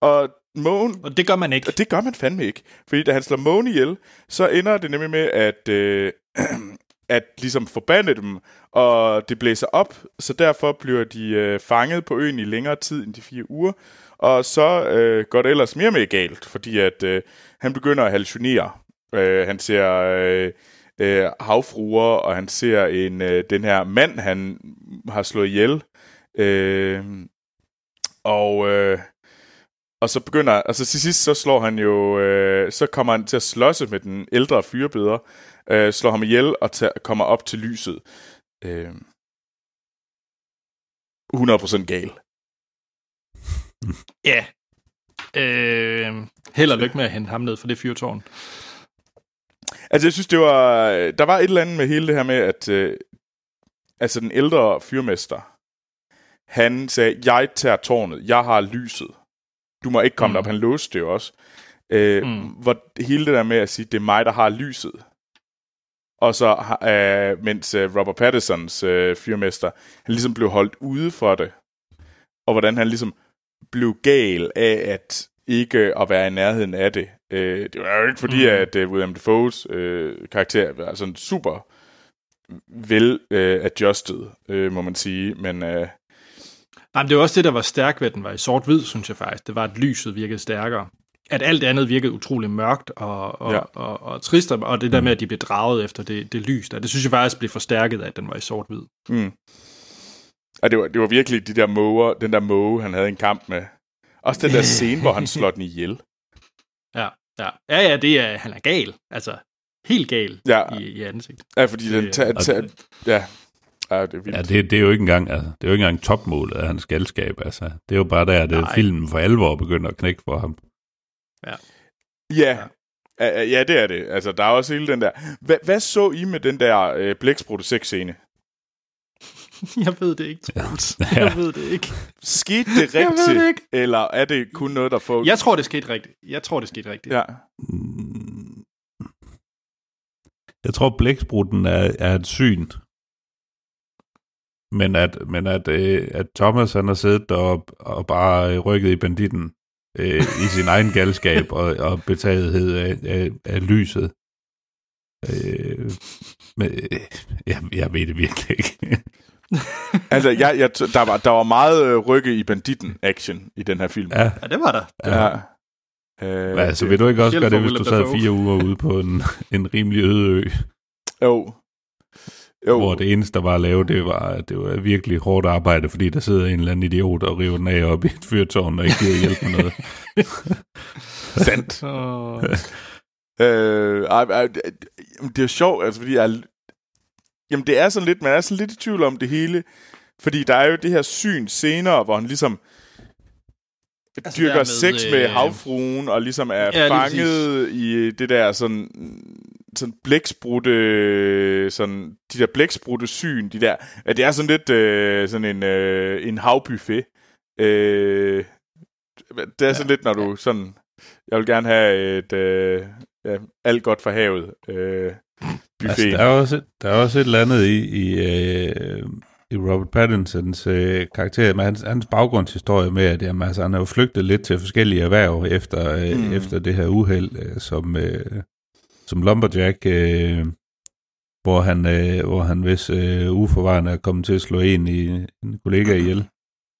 S3: Og Mågen,
S1: og det gør man ikke.
S3: Og det gør man fandme ikke. Fordi da han slår Mågen ihjel, så ender det nemlig med, at, øh, (clears throat) at ligesom forbande dem, og det blæser op, så derfor bliver de øh, fanget på øen i længere tid end de fire uger. Og så øh, går det ellers mere med galt, fordi at øh, han begynder at hallucinere. Øh, han ser øh, øh, havfruer, og han ser en øh, den her mand, han har slået ihjel. Øh, og... Øh, Og så begynder, altså til sidst, så slår han jo, øh, så kommer han til at slåsse med den ældre fyrbeder, øh, slår ham ihjel og tager, kommer op til lyset. Øh, 100% gal.
S1: Ja. Øh, held og lykke med at hente ham ned fra det fyrtårn.
S3: Altså, jeg synes, det var... Der var et eller andet med hele det her med, at... Øh, altså, den ældre fyrmester, han sagde, jeg tager tårnet, jeg har lyset. Du må ikke komme mm. op. Han låste det jo også. Øh, mm. Hvor hele det der med at sige, det er mig, der har lyset. Og så, øh, mens øh, Robert Pattinsons øh, fyrmester, han ligesom blev holdt ude for det. Og hvordan han ligesom blev gal af at ikke at være i nærheden af det. Øh, det var jo ikke fordi, mm. at uh, William Defoe's øh, karakter var sådan super vel øh, adjusted, øh, må man sige. Men, øh,
S1: Nej, men det var også det, der var stærkt ved, at den var i sort-hvid, synes jeg faktisk. Det var, at lyset virkede stærkere. At alt andet virkede utrolig mørkt og, og, ja. og, og, og trist, og det der med, at de blev draget efter det, det lys der, det synes jeg faktisk blev forstærket af, at den var i sort-hvid.
S3: Mm. Og det var, det var virkelig de der måger, den der måge, han havde en kamp med. Også den der (laughs) scene, hvor han slår den ihjel.
S1: Ja, ja. Ja, ja, det er, han er gal. Altså, helt gal ja. i, i ansigt.
S3: Ja, fordi den tager... Ta- ja, Ja, det er vildt.
S2: Ja, det, det er jo ikke engang, altså, det er jo ikke engang topmålet af hans galskab. Altså. Det er jo bare der, at filmen for alvor begynder at knække for ham.
S3: Ja. Ja, ja. ja det er det. Altså, der er også hele den der... Hva, hvad så I med den der øh, blæksprutte sexscene? (laughs)
S1: Jeg ved det ikke, Troels. (laughs) Ja. Jeg ved det ikke.
S3: Skete det rigtigt, det ikke. eller er det kun noget, der får...
S1: Jeg tror, det skete rigtigt. Jeg tror, det skete rigtigt.
S3: Ja.
S2: Jeg tror, blæksprutten er, er et syn. Men at, men at, øh, at Thomas han har siddet og, og bare rykket i banditten øh, i sin egen galskab og, og betagethed af, af, af lyset. Øh, men, øh, jeg, jeg ved det virkelig ikke. (laughs)
S3: altså, jeg, jeg, der, var, der var meget øh, rykke i banditten-action i den her film.
S1: Ja, ja det var der.
S3: Ja. ja.
S2: Øh, altså, vil du ikke også gøre det, hvis du sad fire uger ude på en, en rimelig øde ø?
S3: Jo.
S2: Jo. Hvor det eneste, der var at lave, det var, det var virkelig hårdt arbejde, fordi der sidder en eller anden idiot og river den af op i et fyrtårn og ikke giver hjælp med noget. (laughs)
S3: Sandt. øh, ej, ej, det er sjovt, altså, fordi jeg, jamen, det er sådan lidt, man er sådan lidt i tvivl om det hele, fordi der er jo det her syn senere, hvor han ligesom altså dyrker med, sex med øh... havfruen, og ligesom er ja, fanget i det der sådan sådan blæksprutte, sådan, de der blæksprutte syn, de der, ja, det er sådan lidt øh, sådan en, øh, en havbuffet. Øh, det er sådan lidt, når du sådan, jeg vil gerne have et, øh, ja, alt godt for havet, øh, buffet. Altså,
S2: der, er også, der er også et eller andet i, i, øh, i Robert Pattinsons øh, karakter, med hans, hans baggrundshistorie med, at jamen, altså, han er jo flygtet lidt til forskellige erhverv efter, øh, mm. efter det her uheld, øh, som, øh, som Lumberjack, øh, hvor han, øh, hvor han hvis øh, uforvarende er kommet til at slå en, i, en kollega ihjel.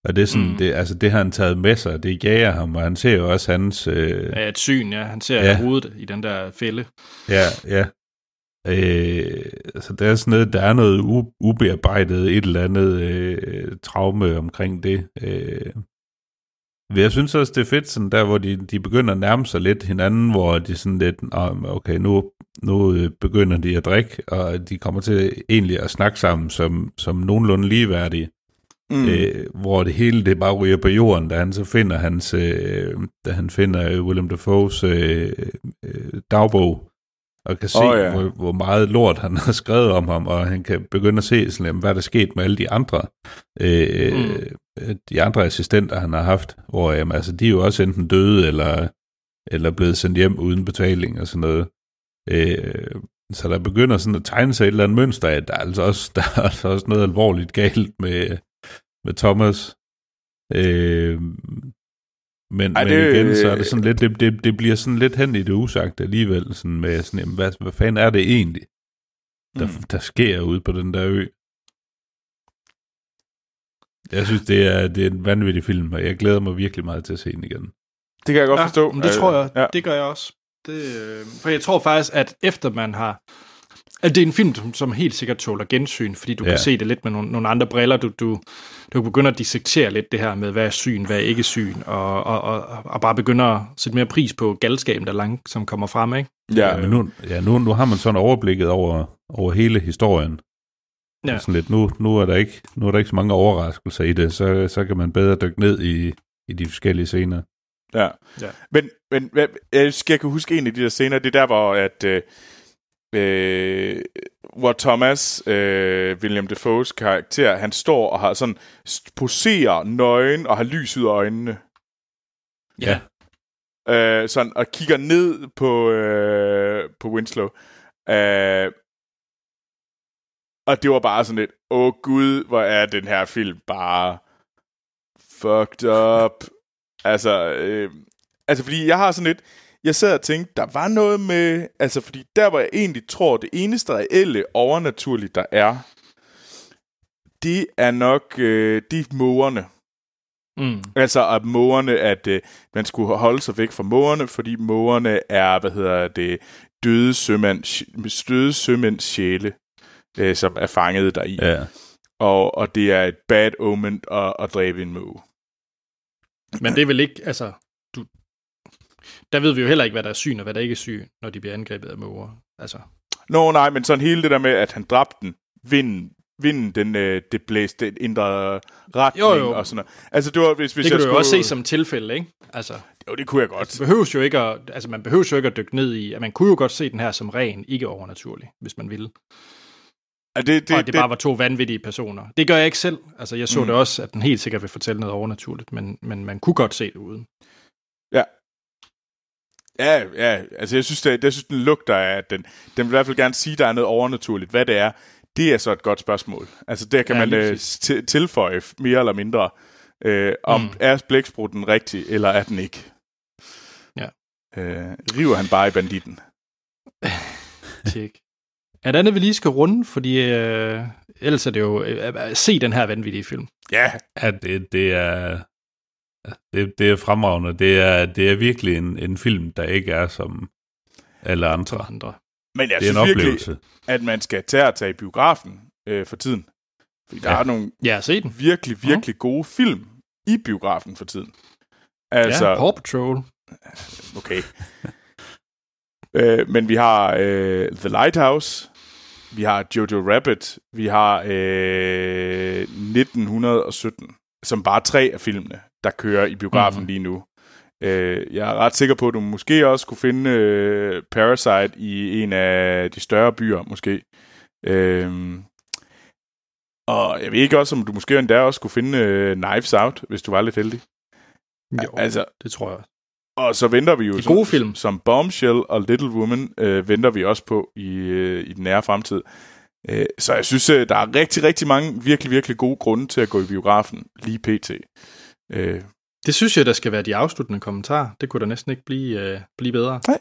S2: Og det er sådan, mm. det, altså det har han taget med sig, det jager ham, og han ser jo også hans... Øh,
S1: ja, et syn, ja. Han ser ja. hovedet i den der fælde.
S2: Ja, ja. Øh, så der er sådan noget, der er noget u- ubearbejdet, et eller andet øh, traume omkring det. Øh, jeg synes også, det er fedt, sådan der, hvor de, de begynder at nærme sig lidt hinanden, hvor de sådan lidt, okay, nu, nu øh, begynder de at drikke, og de kommer til egentlig at snakke sammen som, som nogenlunde ligeværdige. Mm. Øh, hvor det hele det bare ryger på jorden, da han så finder hans, øh, da han finder William Dafoe's øh, øh, dagbog, og kan se, oh, ja. hvor, hvor meget lort han (laughs) har skrevet om ham, og han kan begynde at se, sådan, hvad der er sket med alle de andre, øh, mm. de andre assistenter, han har haft, hvor jamen, altså, de er jo også enten døde, eller, eller blevet sendt hjem uden betaling og sådan noget. Øh, så der begynder sådan at tegne sig et eller andet mønster at der er altså også, (laughs) der er altså også noget alvorligt galt med, med Thomas. Øh, men, Ej, men det, igen, så er det sådan lidt, det, det, det bliver sådan lidt hen i det usagt alligevel, sådan med sådan, jamen, hvad, hvad fanden er det egentlig, der, mm. der sker ude på den der ø? Jeg synes, det er, det er en vanvittig film, og jeg glæder mig virkelig meget til at se den igen.
S3: Det kan jeg godt
S1: ja,
S3: forstå.
S1: Men det tror jeg, ja. det gør jeg også. Det, øh, for jeg tror faktisk, at efter man har Altså, det er en film, som, helt sikkert tåler gensyn, fordi du. Ja. kan se det lidt med nogle, nogle andre briller. Du, du, du begynder at dissektere lidt det her med, hvad er syn, hvad er ikke syn, og, og, og, og bare begynder at sætte mere pris på galskaben, der langt, som kommer frem, ikke?
S3: Ja,
S2: Men nu, ja, nu, nu har man sådan overblikket over, over hele historien.
S1: Ja.
S2: Ja. Sådan lidt, nu, nu, er der ikke, nu er der ikke så mange overraskelser i det, så, så kan man bedre dykke ned i, i de forskellige scener.
S3: Ja.
S1: Ja.
S3: Men, men jeg, skal, jeg kan huske en af de der scener, det er der, hvor, at, øh, øh, hvor Thomas, øh, William Defoes karakter, han står og har sådan, poserer nøgen og har lys ud af øjnene.
S2: Ja.
S3: Øh, sådan, og kigger ned på, øh, på Winslow. Øh, og det var bare sådan lidt, åh gud, hvor er den her film bare fucked up. Altså, øh, altså fordi jeg har sådan lidt, jeg sad og tænkte, der var noget med, altså fordi der hvor jeg egentlig tror, det eneste reelle overnaturligt, der er, det er nok, øh, er mågerne.
S1: Mm.
S3: Altså at mågerne, at øh, man skulle holde sig væk fra mågerne, fordi mågerne er, hvad hedder det, døde sømænd, døde sømænds sjæle, øh, som er fanget deri.
S2: Ja.
S3: Og, og det er et bad omen at, at dræbe en måge.
S1: Men det er vel ikke, altså, der ved vi jo heller ikke, hvad der er syn og hvad der ikke er syn, når de bliver angrebet af måger. Altså,
S3: Nå nej, men sådan hele det der med, at han dræbte den, vinden, vinden den, øh, det blæste den indre retning
S1: Jo, jo.
S3: og sådan noget. Altså det var, hvis, hvis
S1: det kan
S3: jeg
S1: du jo
S3: skulle...
S1: også se som tilfælde, ikke? Altså,
S3: Jo, det kunne jeg godt.
S1: det behøves jo ikke at, altså man behøves jo ikke at dykke ned i, at man kunne jo godt se den her som ren, ikke overnaturlig, hvis man ville.
S3: Ja, det,
S1: Det, og at
S3: det,
S1: det bare var to vanvittige personer. Det gør jeg ikke selv. Altså, jeg så
S3: mm.
S1: det også, at den helt sikkert vil fortælle noget overnaturligt, men, men man kunne godt se det uden.
S3: Ja, ja, altså jeg synes, det, jeg synes den lugter af, at den, den vil i hvert fald gerne sige, at der er noget overnaturligt. Hvad det er, det er så et godt spørgsmål. Altså der kan
S1: Ja,
S3: man øh, til- tilføje mere eller mindre, øh, om mm. Er blæksprutten rigtig, eller er den ikke.
S1: Ja.
S3: Øh, river han bare i banditten. (laughs)
S1: Tjek. Er der andet, vi lige skal runde? Fordi øh, ellers er det jo... Øh, se den her vanvittige film.
S3: Ja,
S2: Ja, det, det er... Det, det er fremragende. Det er, det er virkelig en, en film, der ikke er som alle andre.
S1: andre.
S3: men jeg
S2: Det er en
S3: synes virkelig,
S2: oplevelse.
S3: at man skal tage og tage i biografen øh, for tiden. Fordi der
S2: Ja.
S3: er nogle
S1: Ja, se den.
S3: virkelig, virkelig gode film i biografen for tiden. Altså,
S1: Altså, ja, Paw Patrol.
S3: Okay. (laughs) øh, men vi har øh, The Lighthouse, vi har Jojo Rabbit, vi har øh, 1917, som bare tre af filmene, der kører i biografen mm. lige nu. Øh, jeg er ret sikker på, at du måske også kunne finde øh, Parasite i en af de større byer, måske. Øh, og jeg ved ikke også, om du måske endda også kunne finde øh, Knives Out, hvis du var lidt heldig.
S1: Jo,
S3: Altså,
S1: det tror jeg.
S3: og så venter vi jo
S1: De
S3: som,
S1: gode film.
S3: som Bombshell og Little Woman øh, venter vi også på i, øh, i den nære fremtid. Øh, så jeg synes, øh, der er rigtig, rigtig mange virkelig, virkelig gode grunde til at gå i biografen lige pt. Øh,
S1: Det synes jeg, der skal være de afsluttende kommentarer. Det kunne da næsten ikke blive, øh, blive bedre.
S3: Nej.